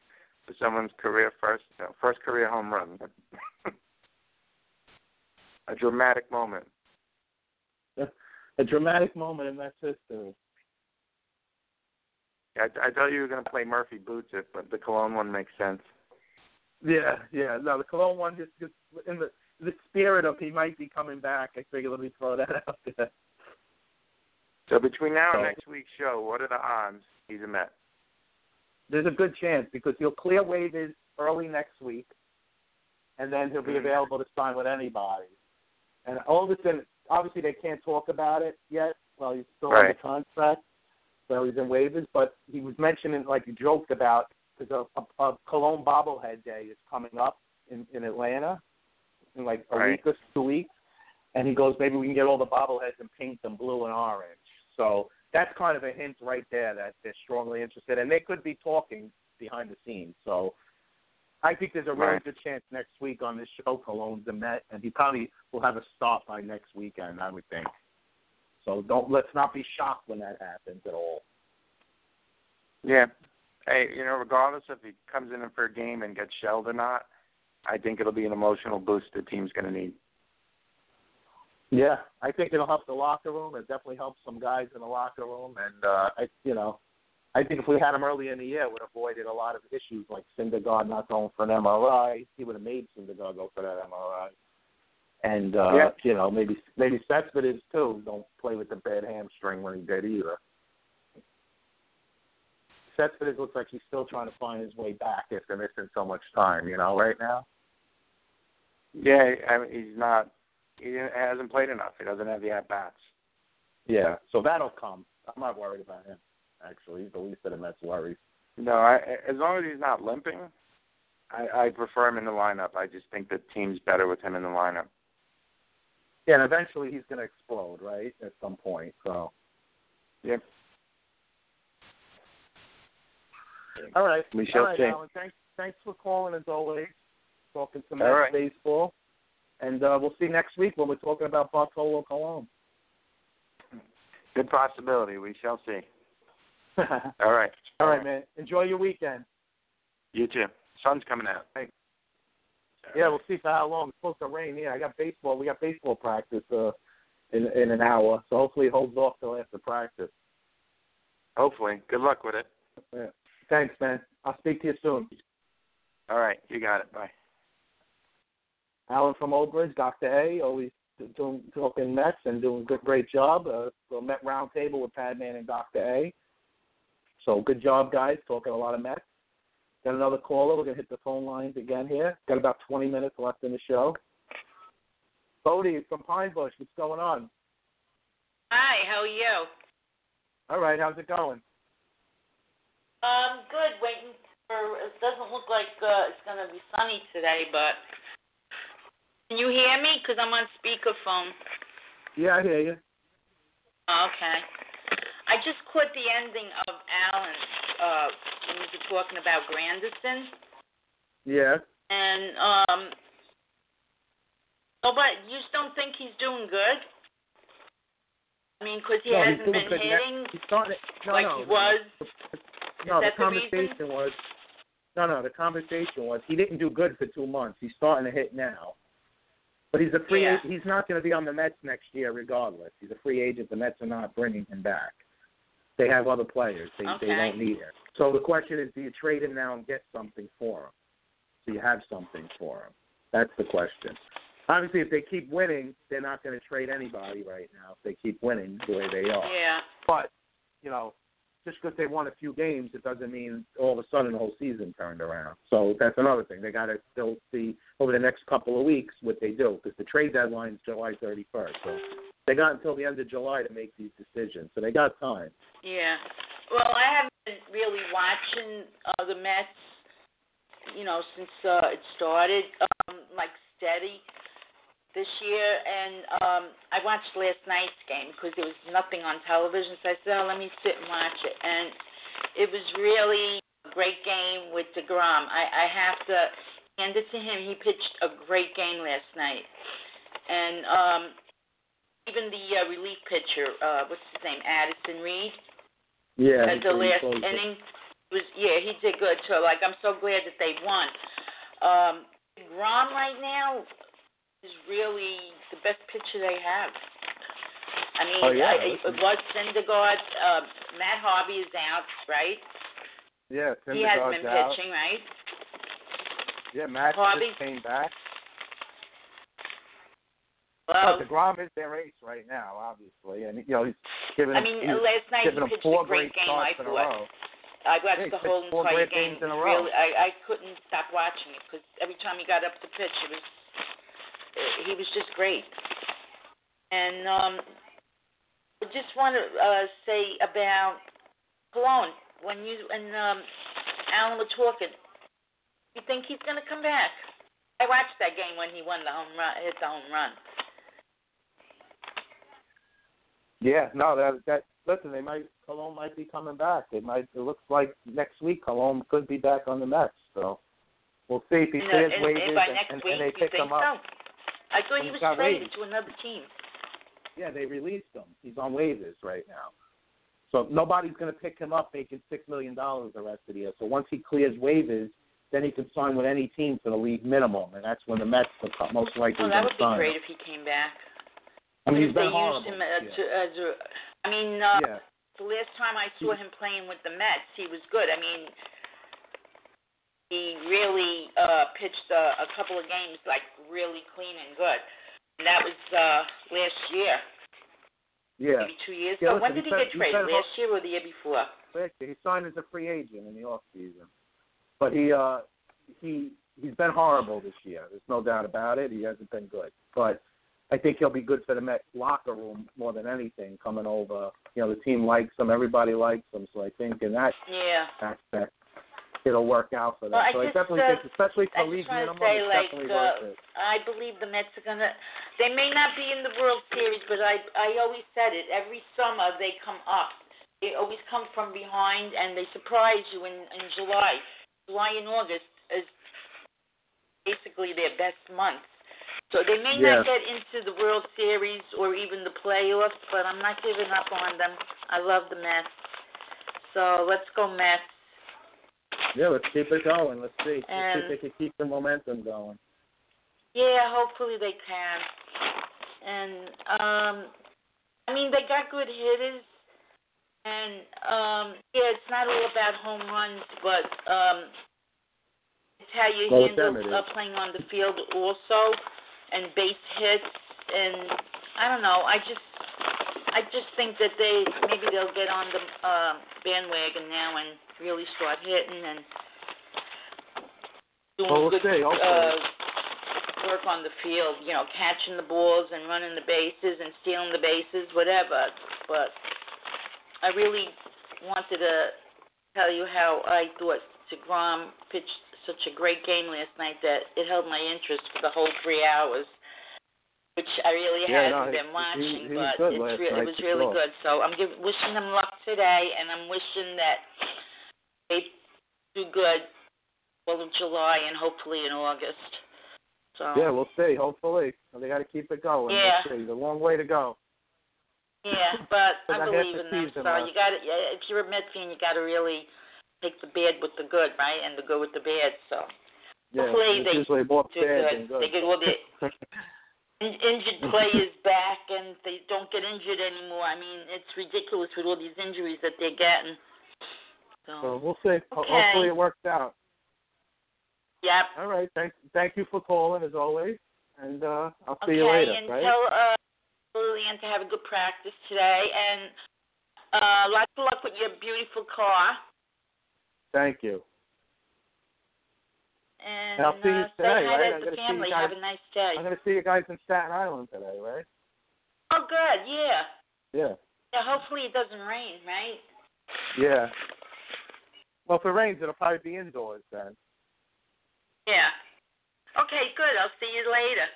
for someone's career first uh, first career home run. a dramatic moment. A dramatic moment in Mets history. I, I thought you were going to play Murphy Boots it, but the Colon one makes sense. Yeah, yeah. No, the Colon one just, just in the the spirit of he might be coming back. I figured let me throw that out there. So between now and next week's show, what are the odds he's a Met? There's a good chance because he'll clear waivers early next week, and then he'll be Mhm. available to sign with anybody. And Alderson, obviously, they can't talk about it yet. Well, he's still under Right. contract, so he's in waivers. But he was mentioning, like he joked about, because a, a, a Colon bobblehead day is coming up in in Atlanta in like a Right. week or two weeks, and he goes, maybe we can get all the bobbleheads and paint them blue and orange. So that's kind of a hint right there that they're strongly interested, and they could be talking behind the scenes. So I think there's a really Right. good chance next week on this show Colon's a Met, and he probably will have a start by next weekend, I would think. So don't let's not be shocked when that happens at all. Yeah. Hey, you know, regardless if he comes in for a game and gets shelled or not, I think it'll be an emotional boost the team's going to need. Yeah, I think it'll help the locker room. It definitely helps some guys in the locker room, and uh, I, you know, I think if we had him early in the year, it would have avoided a lot of issues like Syndergaard not going for an MRI. He would have made Syndergaard go for that MRI, and uh, Yeah. you know, maybe maybe Cespedes too. Don't play with the bad hamstring when he did either. Cespedes looks like he's still trying to find his way back after missing so much time. You know, right now. Yeah, I mean, he's not. He hasn't played enough. He doesn't have the at bats. Yeah, so that'll come. I'm not worried about him. Actually, he's the least of the Mets' worries. No, I, as long as he's not limping, I, I prefer him in the lineup. I just think the team's better with him in the lineup. Yeah, and eventually he's going to explode, right? At some point. So. Yep. All right. We shall All right, see. Alan, thanks, thanks for calling as always. Talking some All Mets right. baseball, and uh, we'll see next week when we're talking about Bartolo Colon. Good possibility. We shall see. All right. All right, man. Enjoy your weekend. You too. Sun's coming out. Thanks. Yeah, we'll see for how long. It's supposed to rain. Yeah, I got baseball. We got baseball practice uh, in in an hour, so hopefully it holds off till after practice. Hopefully. Good luck with it. Yeah. Thanks, man. I'll speak to you soon. All right. You got it. Bye. Alan from Old Bridge, Dr. A, always doing talking Mets and doing a good, great job. Uh, so Met Roundtable with Padman and Dr. A. So good job, guys. Talking a lot of Mets. Got another caller. We're gonna hit the phone lines again here. Got about 20 minutes left in the show. Bodie from Pine Bush, what's going on? Hi, how are you? All right, how's it going? Um, good. Waiting for. It doesn't look like uh, it's gonna be sunny today, but can you hear me? Cause I'm on speakerphone. Yeah, I hear you. Okay. I just caught the ending of Alan uh, when he was talking about Granderson, Yeah. and um, oh, but you just don't think he's doing good? I mean, 'cause he no, hasn't been good hitting starting. No, like no, he was. No, the that the conversation was. No, no, the conversation was he didn't do good for two months. He's starting to hit now. But he's a free. Yeah. He's not going to be on the Mets next year, regardless. He's a free agent. The Mets are not bringing him back. They have other players. They they Okay. don't need him. So the question is, do you trade him now and get something for him? So you have something for him. That's the question. Obviously, if they keep winning, they're not going to trade anybody right now. If they keep winning the way they are. Yeah. But you know, just because they won a few games, it doesn't mean all of a sudden the whole season turned around. So that's another thing. They got to still see over the next couple of weeks what they do because the trade deadline is July 31st. So they got until the end of July to make these decisions. So they got time. Yeah. Well, I haven't been really watching uh, the Mets, you know, since uh, it started, um, like steady this year. And um, I watched last night's game because there was nothing on television. So I said, oh, let me sit and watch it. And it was really a great game with DeGrom. I, I have to hand it to him. He pitched a great game last night. And um, even the uh, relief pitcher, uh, what's his name, Addison Reed, Yeah. at the last it. inning was yeah he did good too. Like I'm so glad that they won. Um, Grom right now is really the best pitcher they have. I mean, Oh, yeah, I, it listen. was Syndergaard. Uh, Matt Harvey is out, right? Yeah, he hasn't been out. pitching, right? Yeah, Matt Harvey? just came back. Well, no, DeGrom is their ace right now, obviously, and you know he's giving. I him- mean, he's last night he pitched four a great game. I in a thought. row. I watched Yeah, the whole entire game. games in a row. Really, I, I couldn't stop watching it because every time he got up to pitch, it was he was just great. And um, I just want to uh, say about Colon when you and um, Alan were talking. You think he's going to come back? I watched that game when he won the home run, hit the home run. Yeah, no, that that listen, they might Colon might be coming back. They might. It looks like next week Colon could be back on the Mets. So we'll see if he And, uh, clears waivers and and, and, they pick him up. so? I thought he was traded waivers. to another team. Yeah, they released him. He's on waivers right now. So nobody's going to pick him up making six million dollars the rest of the year. So once he clears waivers, then he can sign with any team for the league minimum, and that's when the Mets are most likely Oh, that would be sign. great if he came back. I mean, he's they been horrible. used him as, a, as I mean, uh, Yeah. the last time I saw him playing with the Mets, he was good. I mean, he really uh pitched a, a couple of games like really clean and good. And that was uh last year. Yeah. maybe two years Yeah, ago. when did he he get traded? Last year or the year before? Last year, he signed as a free agent in the off season. But he uh he he's been horrible this year. There's no doubt about it. He hasn't been good. But I think he'll be good for the Mets locker room more than anything coming over. You know, the team likes him, everybody likes him, so I think in that Yeah. aspect it'll work out for them. Well, so I just, definitely uh, think especially for I league minimum say, it's like, definitely uh, worth it. I believe the Mets are gonna. They may not be in the World Series, but I I always said it. Every summer they come up. They always come from behind, and they surprise you in in July. July and August is basically their best months. So they may Yeah. not get into the World Series or even the playoffs, but I'm not giving up on them. I love the Mets. So let's go Mets. Yeah, let's keep it going. Let's see. Let's see if they can keep the momentum going. Yeah, hopefully they can. And um I mean they got good hitters and um yeah, it's not all about home runs, but um it's how you them handle uh, playing on the field also and base hits and I don't know, I just I just think that they maybe they'll get on the uh, bandwagon now and really start hitting and doing Well, good hopefully. uh work on the field, you know, catching the balls and running the bases and stealing the bases, whatever. But I really wanted to tell you how I thought DeGrom pitched such a great game last night that it held my interest for the whole three hours, which I really Yeah, hadn't no, been watching, he- he but it's re- it was really sure. good. So I'm give, wishing them luck today, and I'm wishing that they do good all of July and hopefully in August. So Yeah, we'll see. Hopefully, they got to keep it going. Yeah. We'll see. There's a long way to go. Yeah, but I believe in them. So left. you got to, if you're a Mets fan, you got to really take the bad with the good, right, and the good with the bad. So Yeah, hopefully they do good. good. They get all the in- injured players back, and they don't get injured anymore. I mean, it's ridiculous with all these injuries that they're getting. So, So we'll see. Okay. Hopefully, it works out. yep. All right. Thank, thank you for calling as always, and uh, I'll see okay, you later. and right? tell uh, Lillian to have a good practice today, and uh, lots of luck with your beautiful car. Thank you. And I'll see you uh, today, right? I'm gonna see you family. guys- Have a nice day. I'm going to see you guys in Staten Island today, right? Oh, good. Yeah. Yeah. Yeah. Hopefully it doesn't rain, right? Yeah. Well, if it rains, it'll probably be indoors then. Yeah. Okay. Good. I'll see you later.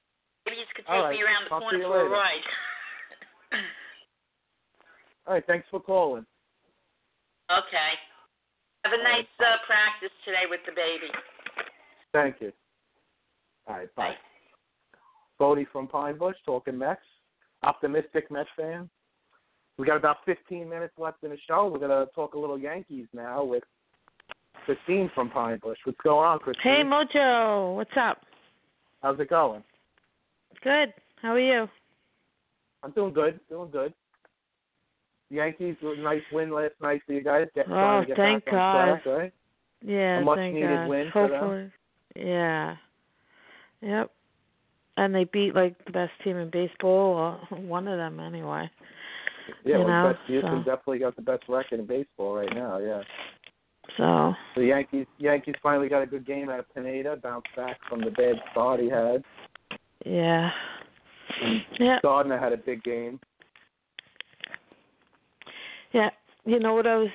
Maybe you could take All right. me around the I'll corner for a ride. All right. Thanks for calling. okay. Have a nice uh, practice today with the baby. Thank you. All right. Bye. Bodie from Pine Bush talking Mets. Optimistic Mets fan. We got about 15 minutes left in the show. We're going to talk a little Yankees now with Christine from Pine Bush. What's going on, Christine? Hey Mojo, what's up? How's it going? Good. How are you? I'm doing good. Doing good. Yankees with a nice win last night for you guys. Get, Oh, get thank God. track, right? Yeah, A much thank needed God. win for them. Hopefully. Yeah. Yep. And they beat like the best team in baseball, or one of them anyway. Yeah, you well, know, best, Houston so- definitely got the best record in baseball right now. Yeah. So The Yankees Yankees finally got a good game out of Pineda, bounced back from the bad start he had. yeah. And Yeah. Gardner had a big game. Yeah. You know what I was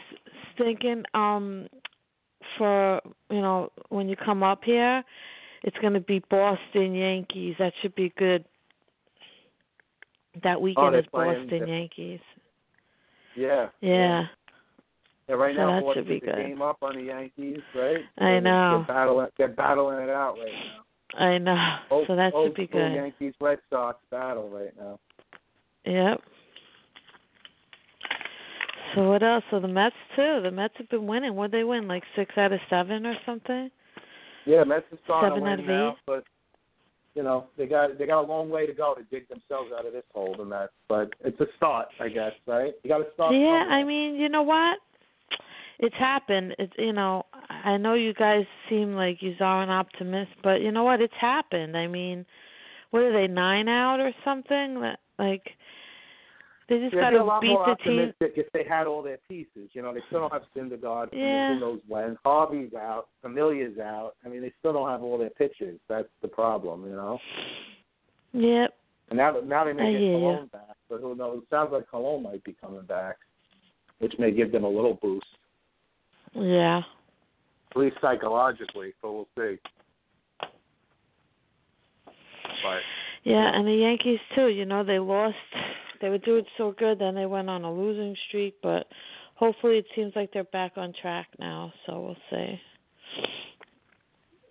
thinking? Um for you know, when you come up here, it's gonna be Boston Yankees. That should be good. That weekend they're is Boston Yankees. Yeah. Yeah. Yeah, right So now that should be good. game up on the Yankees, right? I They're- know. They're battling, they're battling it out right now. I know. Old, so that should be good. Yankees Red Sox battle right now. Yep. So what else? So the Mets too. The Mets have been winning. What they win? Like six out of seven or something? Yeah, Mets is starting Seven to out win of now, eight? but you know they got they got a long way to go to dig themselves out of this hole. The Mets, but it's a start, I guess, right? You got to start. Yeah, somewhere. I mean, you know what? It's happened. It's you know, I know you guys seem like you are an optimist, but you know what? It's happened. I mean, what are they nine out or something? That like They just They'd got to beat the team. optimistic if they had all their pieces. You know, they still don't have Syndergaard. Yeah. Who knows when? Harvey's out. Familia's out. I mean, they still don't have all their pitchers. That's the problem. You know. Yep. And now, now they I may get hear ya. Colon back, but who knows? It sounds like Colon might be coming back, which may give them a little boost, Yeah. at least psychologically. So we'll see. But Yeah, and the Yankees too. You know, they lost. They were doing so good, then they went on a losing streak. But hopefully, it seems like they're back on track now. So we'll see.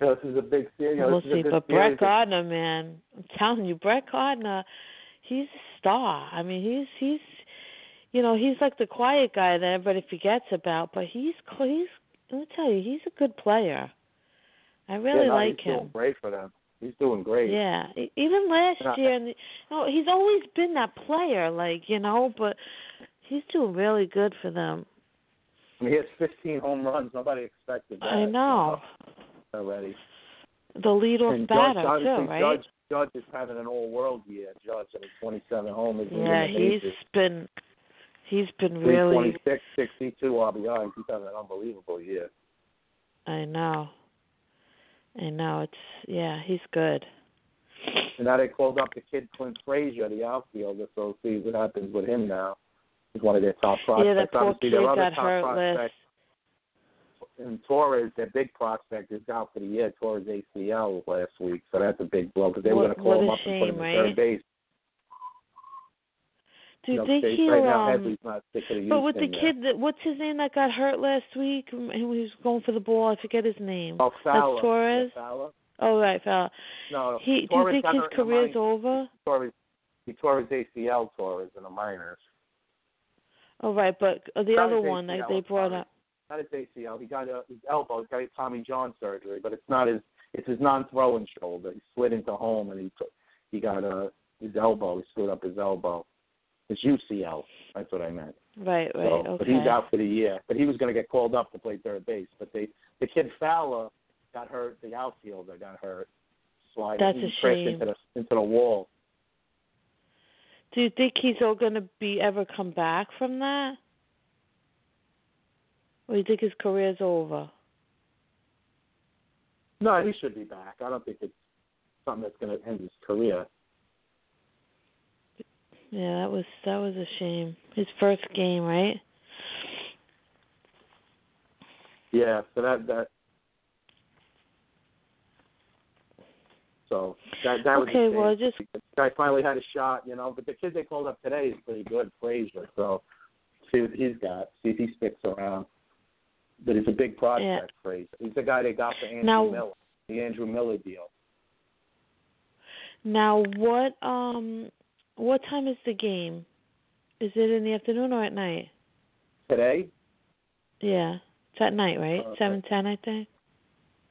you know, this is a big series. You know, we'll this see. But. Brett Gardner, man, I'm telling you, Brett Gardner, he's a star. I mean, he's he's, you know, he's like the quiet guy that everybody forgets about. But he's he's. Let me tell you, he's a good player. I really yeah, no, like he's him. Doing great for them. He's doing great. Yeah, even last year, and you know, he's always been that player, like you know. But he's doing really good for them. I mean, he has 15 home runs. Nobody expected that. I know already. the leadoff and batter Judge, too, right? Judge, Judge is having an all-world year. Judge, I mean, 27 homers. yeah, he's been he's been really. 326, 62 RBI. He's having an unbelievable year. I know. I know it's yeah, he's good. And now they called up the kid Clint Frazier, the outfielder. So see what happens with him now. He's one of their top prospects. yeah, that poor kid other got top hurt prospect, last. and Torres, their big prospect, is out for the year. Torres ACL last week, so that's a big blow because they were going to call him up and put him shame, at third right? base. Know, think State- he'll right now, um? Headley's not sick of the But with the yet. kid that what's his name that got hurt last week and he was going for the ball, I forget his name. Oh, Fowler. That's Torres. Fowler. Oh right, Fowler. No, He do you Torres think his hurt in the career's over? He tore his, he tore his ACL, Torres, in the minors. Oh right, but uh, the Not other one that they brought up. Not his ACL. He got a, his elbow. He got a Tommy John surgery, but it's not his. It's his non-throwing shoulder. He slid into home and he took, he got a his elbow. He screwed up his elbow. His UCL. That's what I meant. Right, right, So, okay. But he's out for the year. But he was going to get called up to play third base. But they, the kid Fowler got hurt. The outfielder got hurt. Sliding. That's a crashed shame. into the into the wall. Do you think he's all gonna be ever come back from that? Or you think his career's over? No, he should be back. I don't think it's something that's going to end his career. Yeah, that was that was a shame. His first game, right? Yeah, so that that. So that that was. Okay, well, just- The guy finally had a shot, you know. But the kid they called up today is pretty good, Frazier. So see what he's got. See if he sticks around. But he's a big prospect, Frazier. He's the guy they got for Andrew Now- Miller, the Andrew Miller deal. Now what um what time is the game? Is it in the afternoon or at night? Today, Yeah. It's at night, right? Okay. Seven ten I think.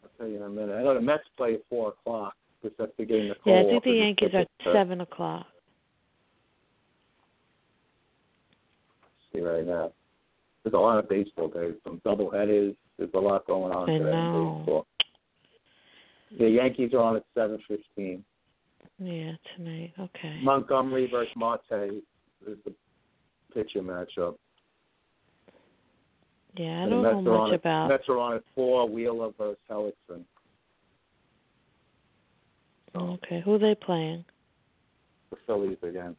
I'll tell you in a minute. I know the Mets play at four o'clock because that's the game. Yeah, I think the Yankees are to. seven o'clock. see right now. There's a lot of baseball days, some double headers. There's a lot going on I today know. in baseball. The Yankees are on at seven fifteen. Yeah, tonight. Okay. Montgomery versus Marte is the pitcher matchup. Yeah, I And don't know Mets are on much at, about Mets are on at four. Wheeler versus Hellickson. Oh, okay, who are they playing? The Phillies again.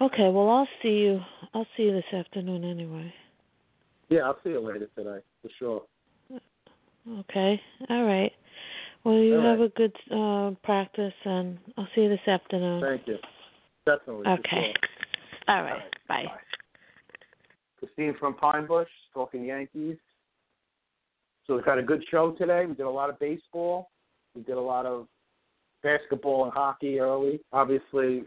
Okay, well I'll see you I'll see you this afternoon anyway. Yeah, I'll see you later today for sure. Okay. All right. Well you All have a good uh practice and I'll see you this afternoon. Thank you. Definitely. Okay. sure. All right. Bye. Christine from Pine Bush talking Yankees. So we've had a good show today. We did a lot of baseball. We did a lot of basketball and hockey early. Obviously,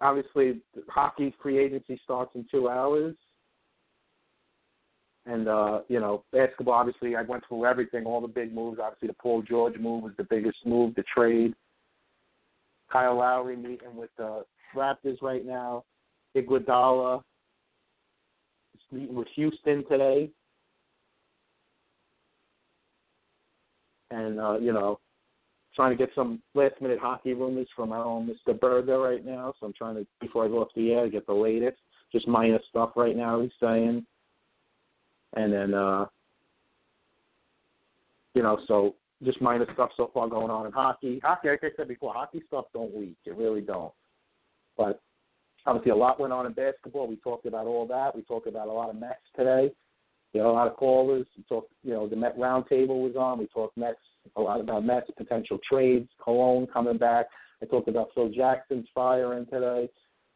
obviously, hockey free agency starts in two hours. And uh, you know, basketball. Obviously, I went through everything, all the big moves. Obviously, the Paul George move was the biggest move. The trade. Kyle Lowry meeting with the Raptors right now. Iguodala is meeting with Houston today. And uh, you know, trying to get some last minute hockey rumors from our own Mr. Burger right now. So I'm trying to before I go off the air get the latest, just minor stuff right now. He's saying, and then uh, you know, so just minor stuff so far going on in hockey. Hockey, like I said before, hockey stuff don't leak. It really don't. But obviously, a lot went on in basketball. We talked about all that. We talked about a lot of Mets today. You know, a lot of callers. We talked, you know, the Met roundtable was on. We talked Mets a lot about Mets potential trades, Colon coming back. I talked about Phil Jackson's firing today.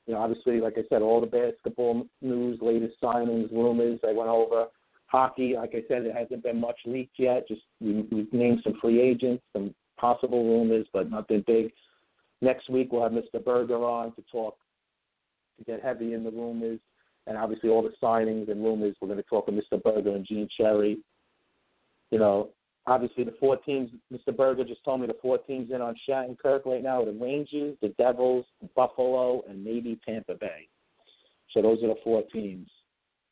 You know, obviously, like I said, all the basketball news, latest signings, rumors. I went over hockey. Like I said, it hasn't been much leaked yet. Just we, we've named some free agents, some possible rumors, but nothing big. Next week we'll have Mr. Burger on to talk to get heavy in the rumors, and obviously all the signings and rumors. We're going to talk with Mr. Burger and Gene Cherry. You know, obviously the four teams. Mr. Burger just told me the four teams in on Shattenkirk right now the Rangers, the Devils, Buffalo, and maybe Tampa Bay. So those are the four teams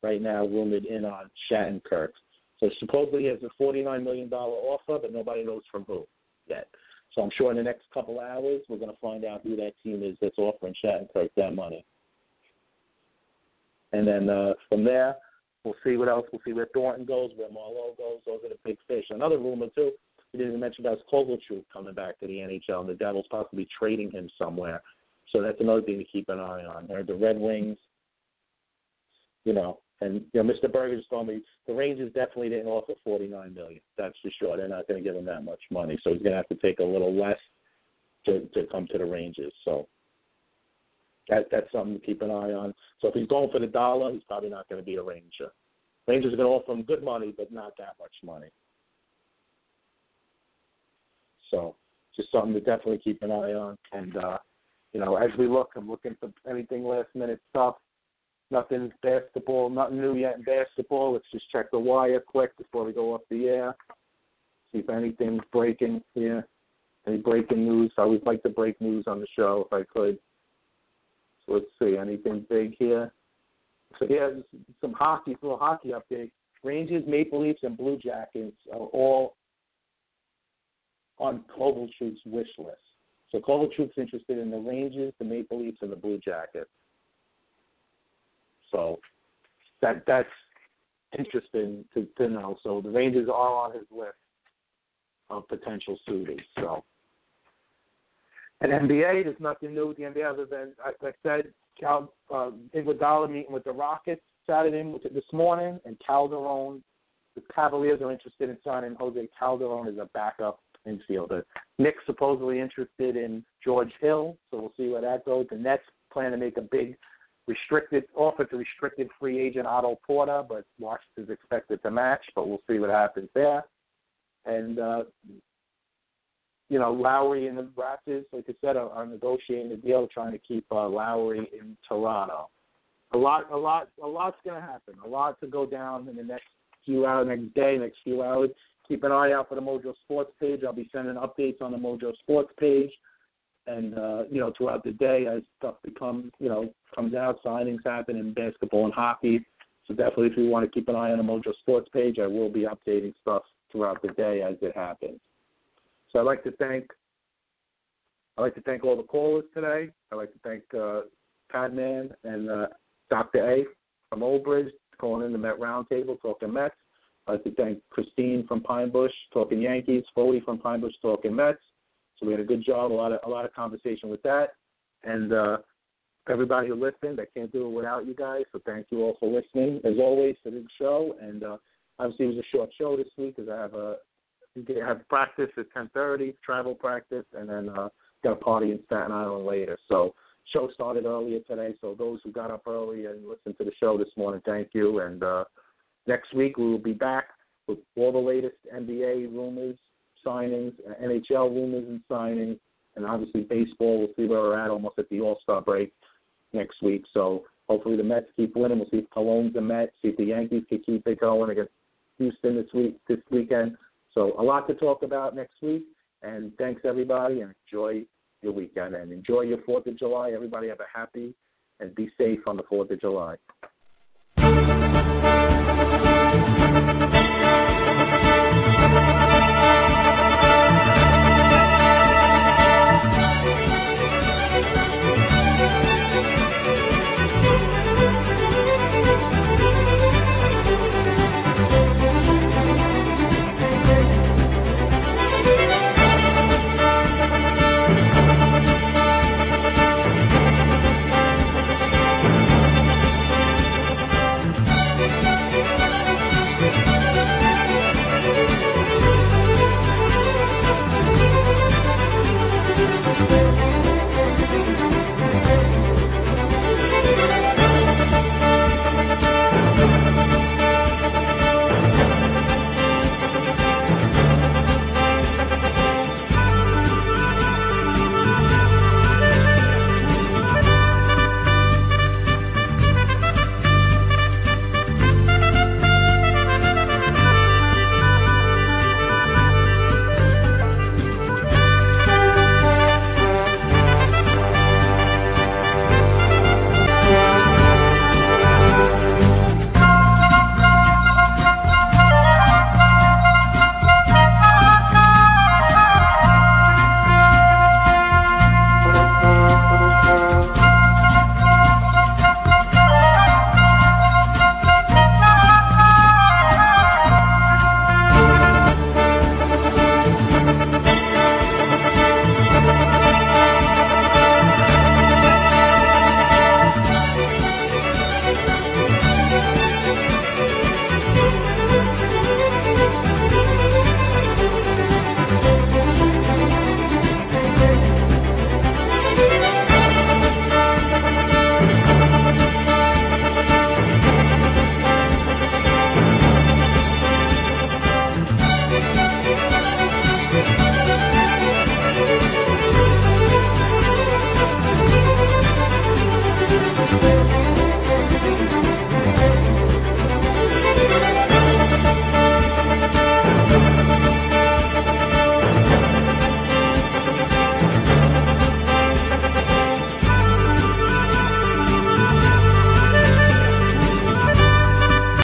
right now rumored in on Shattenkirk. So supposedly he has a $49 million offer, but nobody knows from who yet. So I'm sure in the next couple hours we're going to find out who that team is that's offering Shattenkirk that money. And then uh, from there, we'll see what else. We'll see where Thornton goes, where Marleau goes. Those are the big fish. Another rumor too. We didn't mention about Kovalchuk coming back to the NHL, and the Devils possibly trading him somewhere. So that's another thing to keep an eye on. There, the Red Wings, you know, and you know, Mr. Burger just told me the Rangers definitely didn't offer forty nine million. That's for sure. They're not going to give him that much money, so he's going to have to take a little less to to come to the Rangers. So that that's something to keep an eye on. So if he's going for the dollar, he's probably not going to be a Ranger. Rangers are going to offer him good money, but not that much money. So just something to definitely keep an eye on. And uh, you know, as we look, I'm looking for anything last minute stuff. Nothing basketball, nothing new yet in basketball. Let's just check the wire quick before we go off the air. See if anything's breaking here. Any breaking news? I always like to break news on the show if I could. So let's see, anything big here? So yeah, some hockey, little hockey update. Rangers, Maple Leafs, and Blue Jackets are all on Kovalchuk's wish list. So Kovalchuk's interested in the Rangers, the Maple Leafs, and the Blue Jackets. So that that's interesting to, to know. So the Rangers are on his list of potential suitors. So and NBA, there's nothing new with the NBA other than like I said, Cal uh, Iguodala meeting with the Rockets Saturday this morning, and Calderon. The Cavaliers are interested in signing Jose Calderon as a backup infielder. Knicks supposedly interested in George Hill, so we'll see where that goes. The Nets plan to make a big restricted offer to restricted free agent Otto Porter, but Washington's expected to match, but we'll see what happens there. And uh, you know, Lowry and the Raptors, like I said, are, are negotiating a deal trying to keep uh, Lowry in Toronto. A lot, a lot, a lot's going to happen. A lot to go down in the next few hours, next day, next few hours. Keep an eye out for the Mojo Sports page. I'll be sending updates on the Mojo Sports page, and uh, you know, throughout the day as stuff becomes, you know, comes out, signings happen in basketball and hockey. So definitely, if you want to keep an eye on the Mojo Sports page, I will be updating stuff throughout the day as it happens. So I'd like to thank I'd like to thank all the callers today. I'd like to thank uh, Padman and uh, Dr. A from Old Bridge calling in the Met Roundtable talking Mets. I'd like to thank Christine from Pine Bush talking Yankees, Foley from Pine Bush talking Mets. So we had a good job, a lot of a lot of conversation with that, and uh, everybody who listened. I can't do it without you guys. So thank you all for listening, as always, to the show. And uh, obviously, it was a short show this week because I have a I have practice at ten thirty, travel practice, and then uh, got a party in Staten Island later. So show started earlier today. So those who got up early and listened to the show this morning, thank you. And uh, next week we will be back with all the latest NBA rumors, signings, NHL rumors and signings, and obviously baseball. We'll see where we're at almost at the All Star break next week. So hopefully the Mets keep winning. We'll see if Colon's the Mets. See if the Yankees can keep it going against Houston this week, this weekend. So a lot to talk about next week. And thanks everybody, and enjoy your weekend and enjoy your Fourth of July. Everybody have a happy and be safe on the Fourth of July.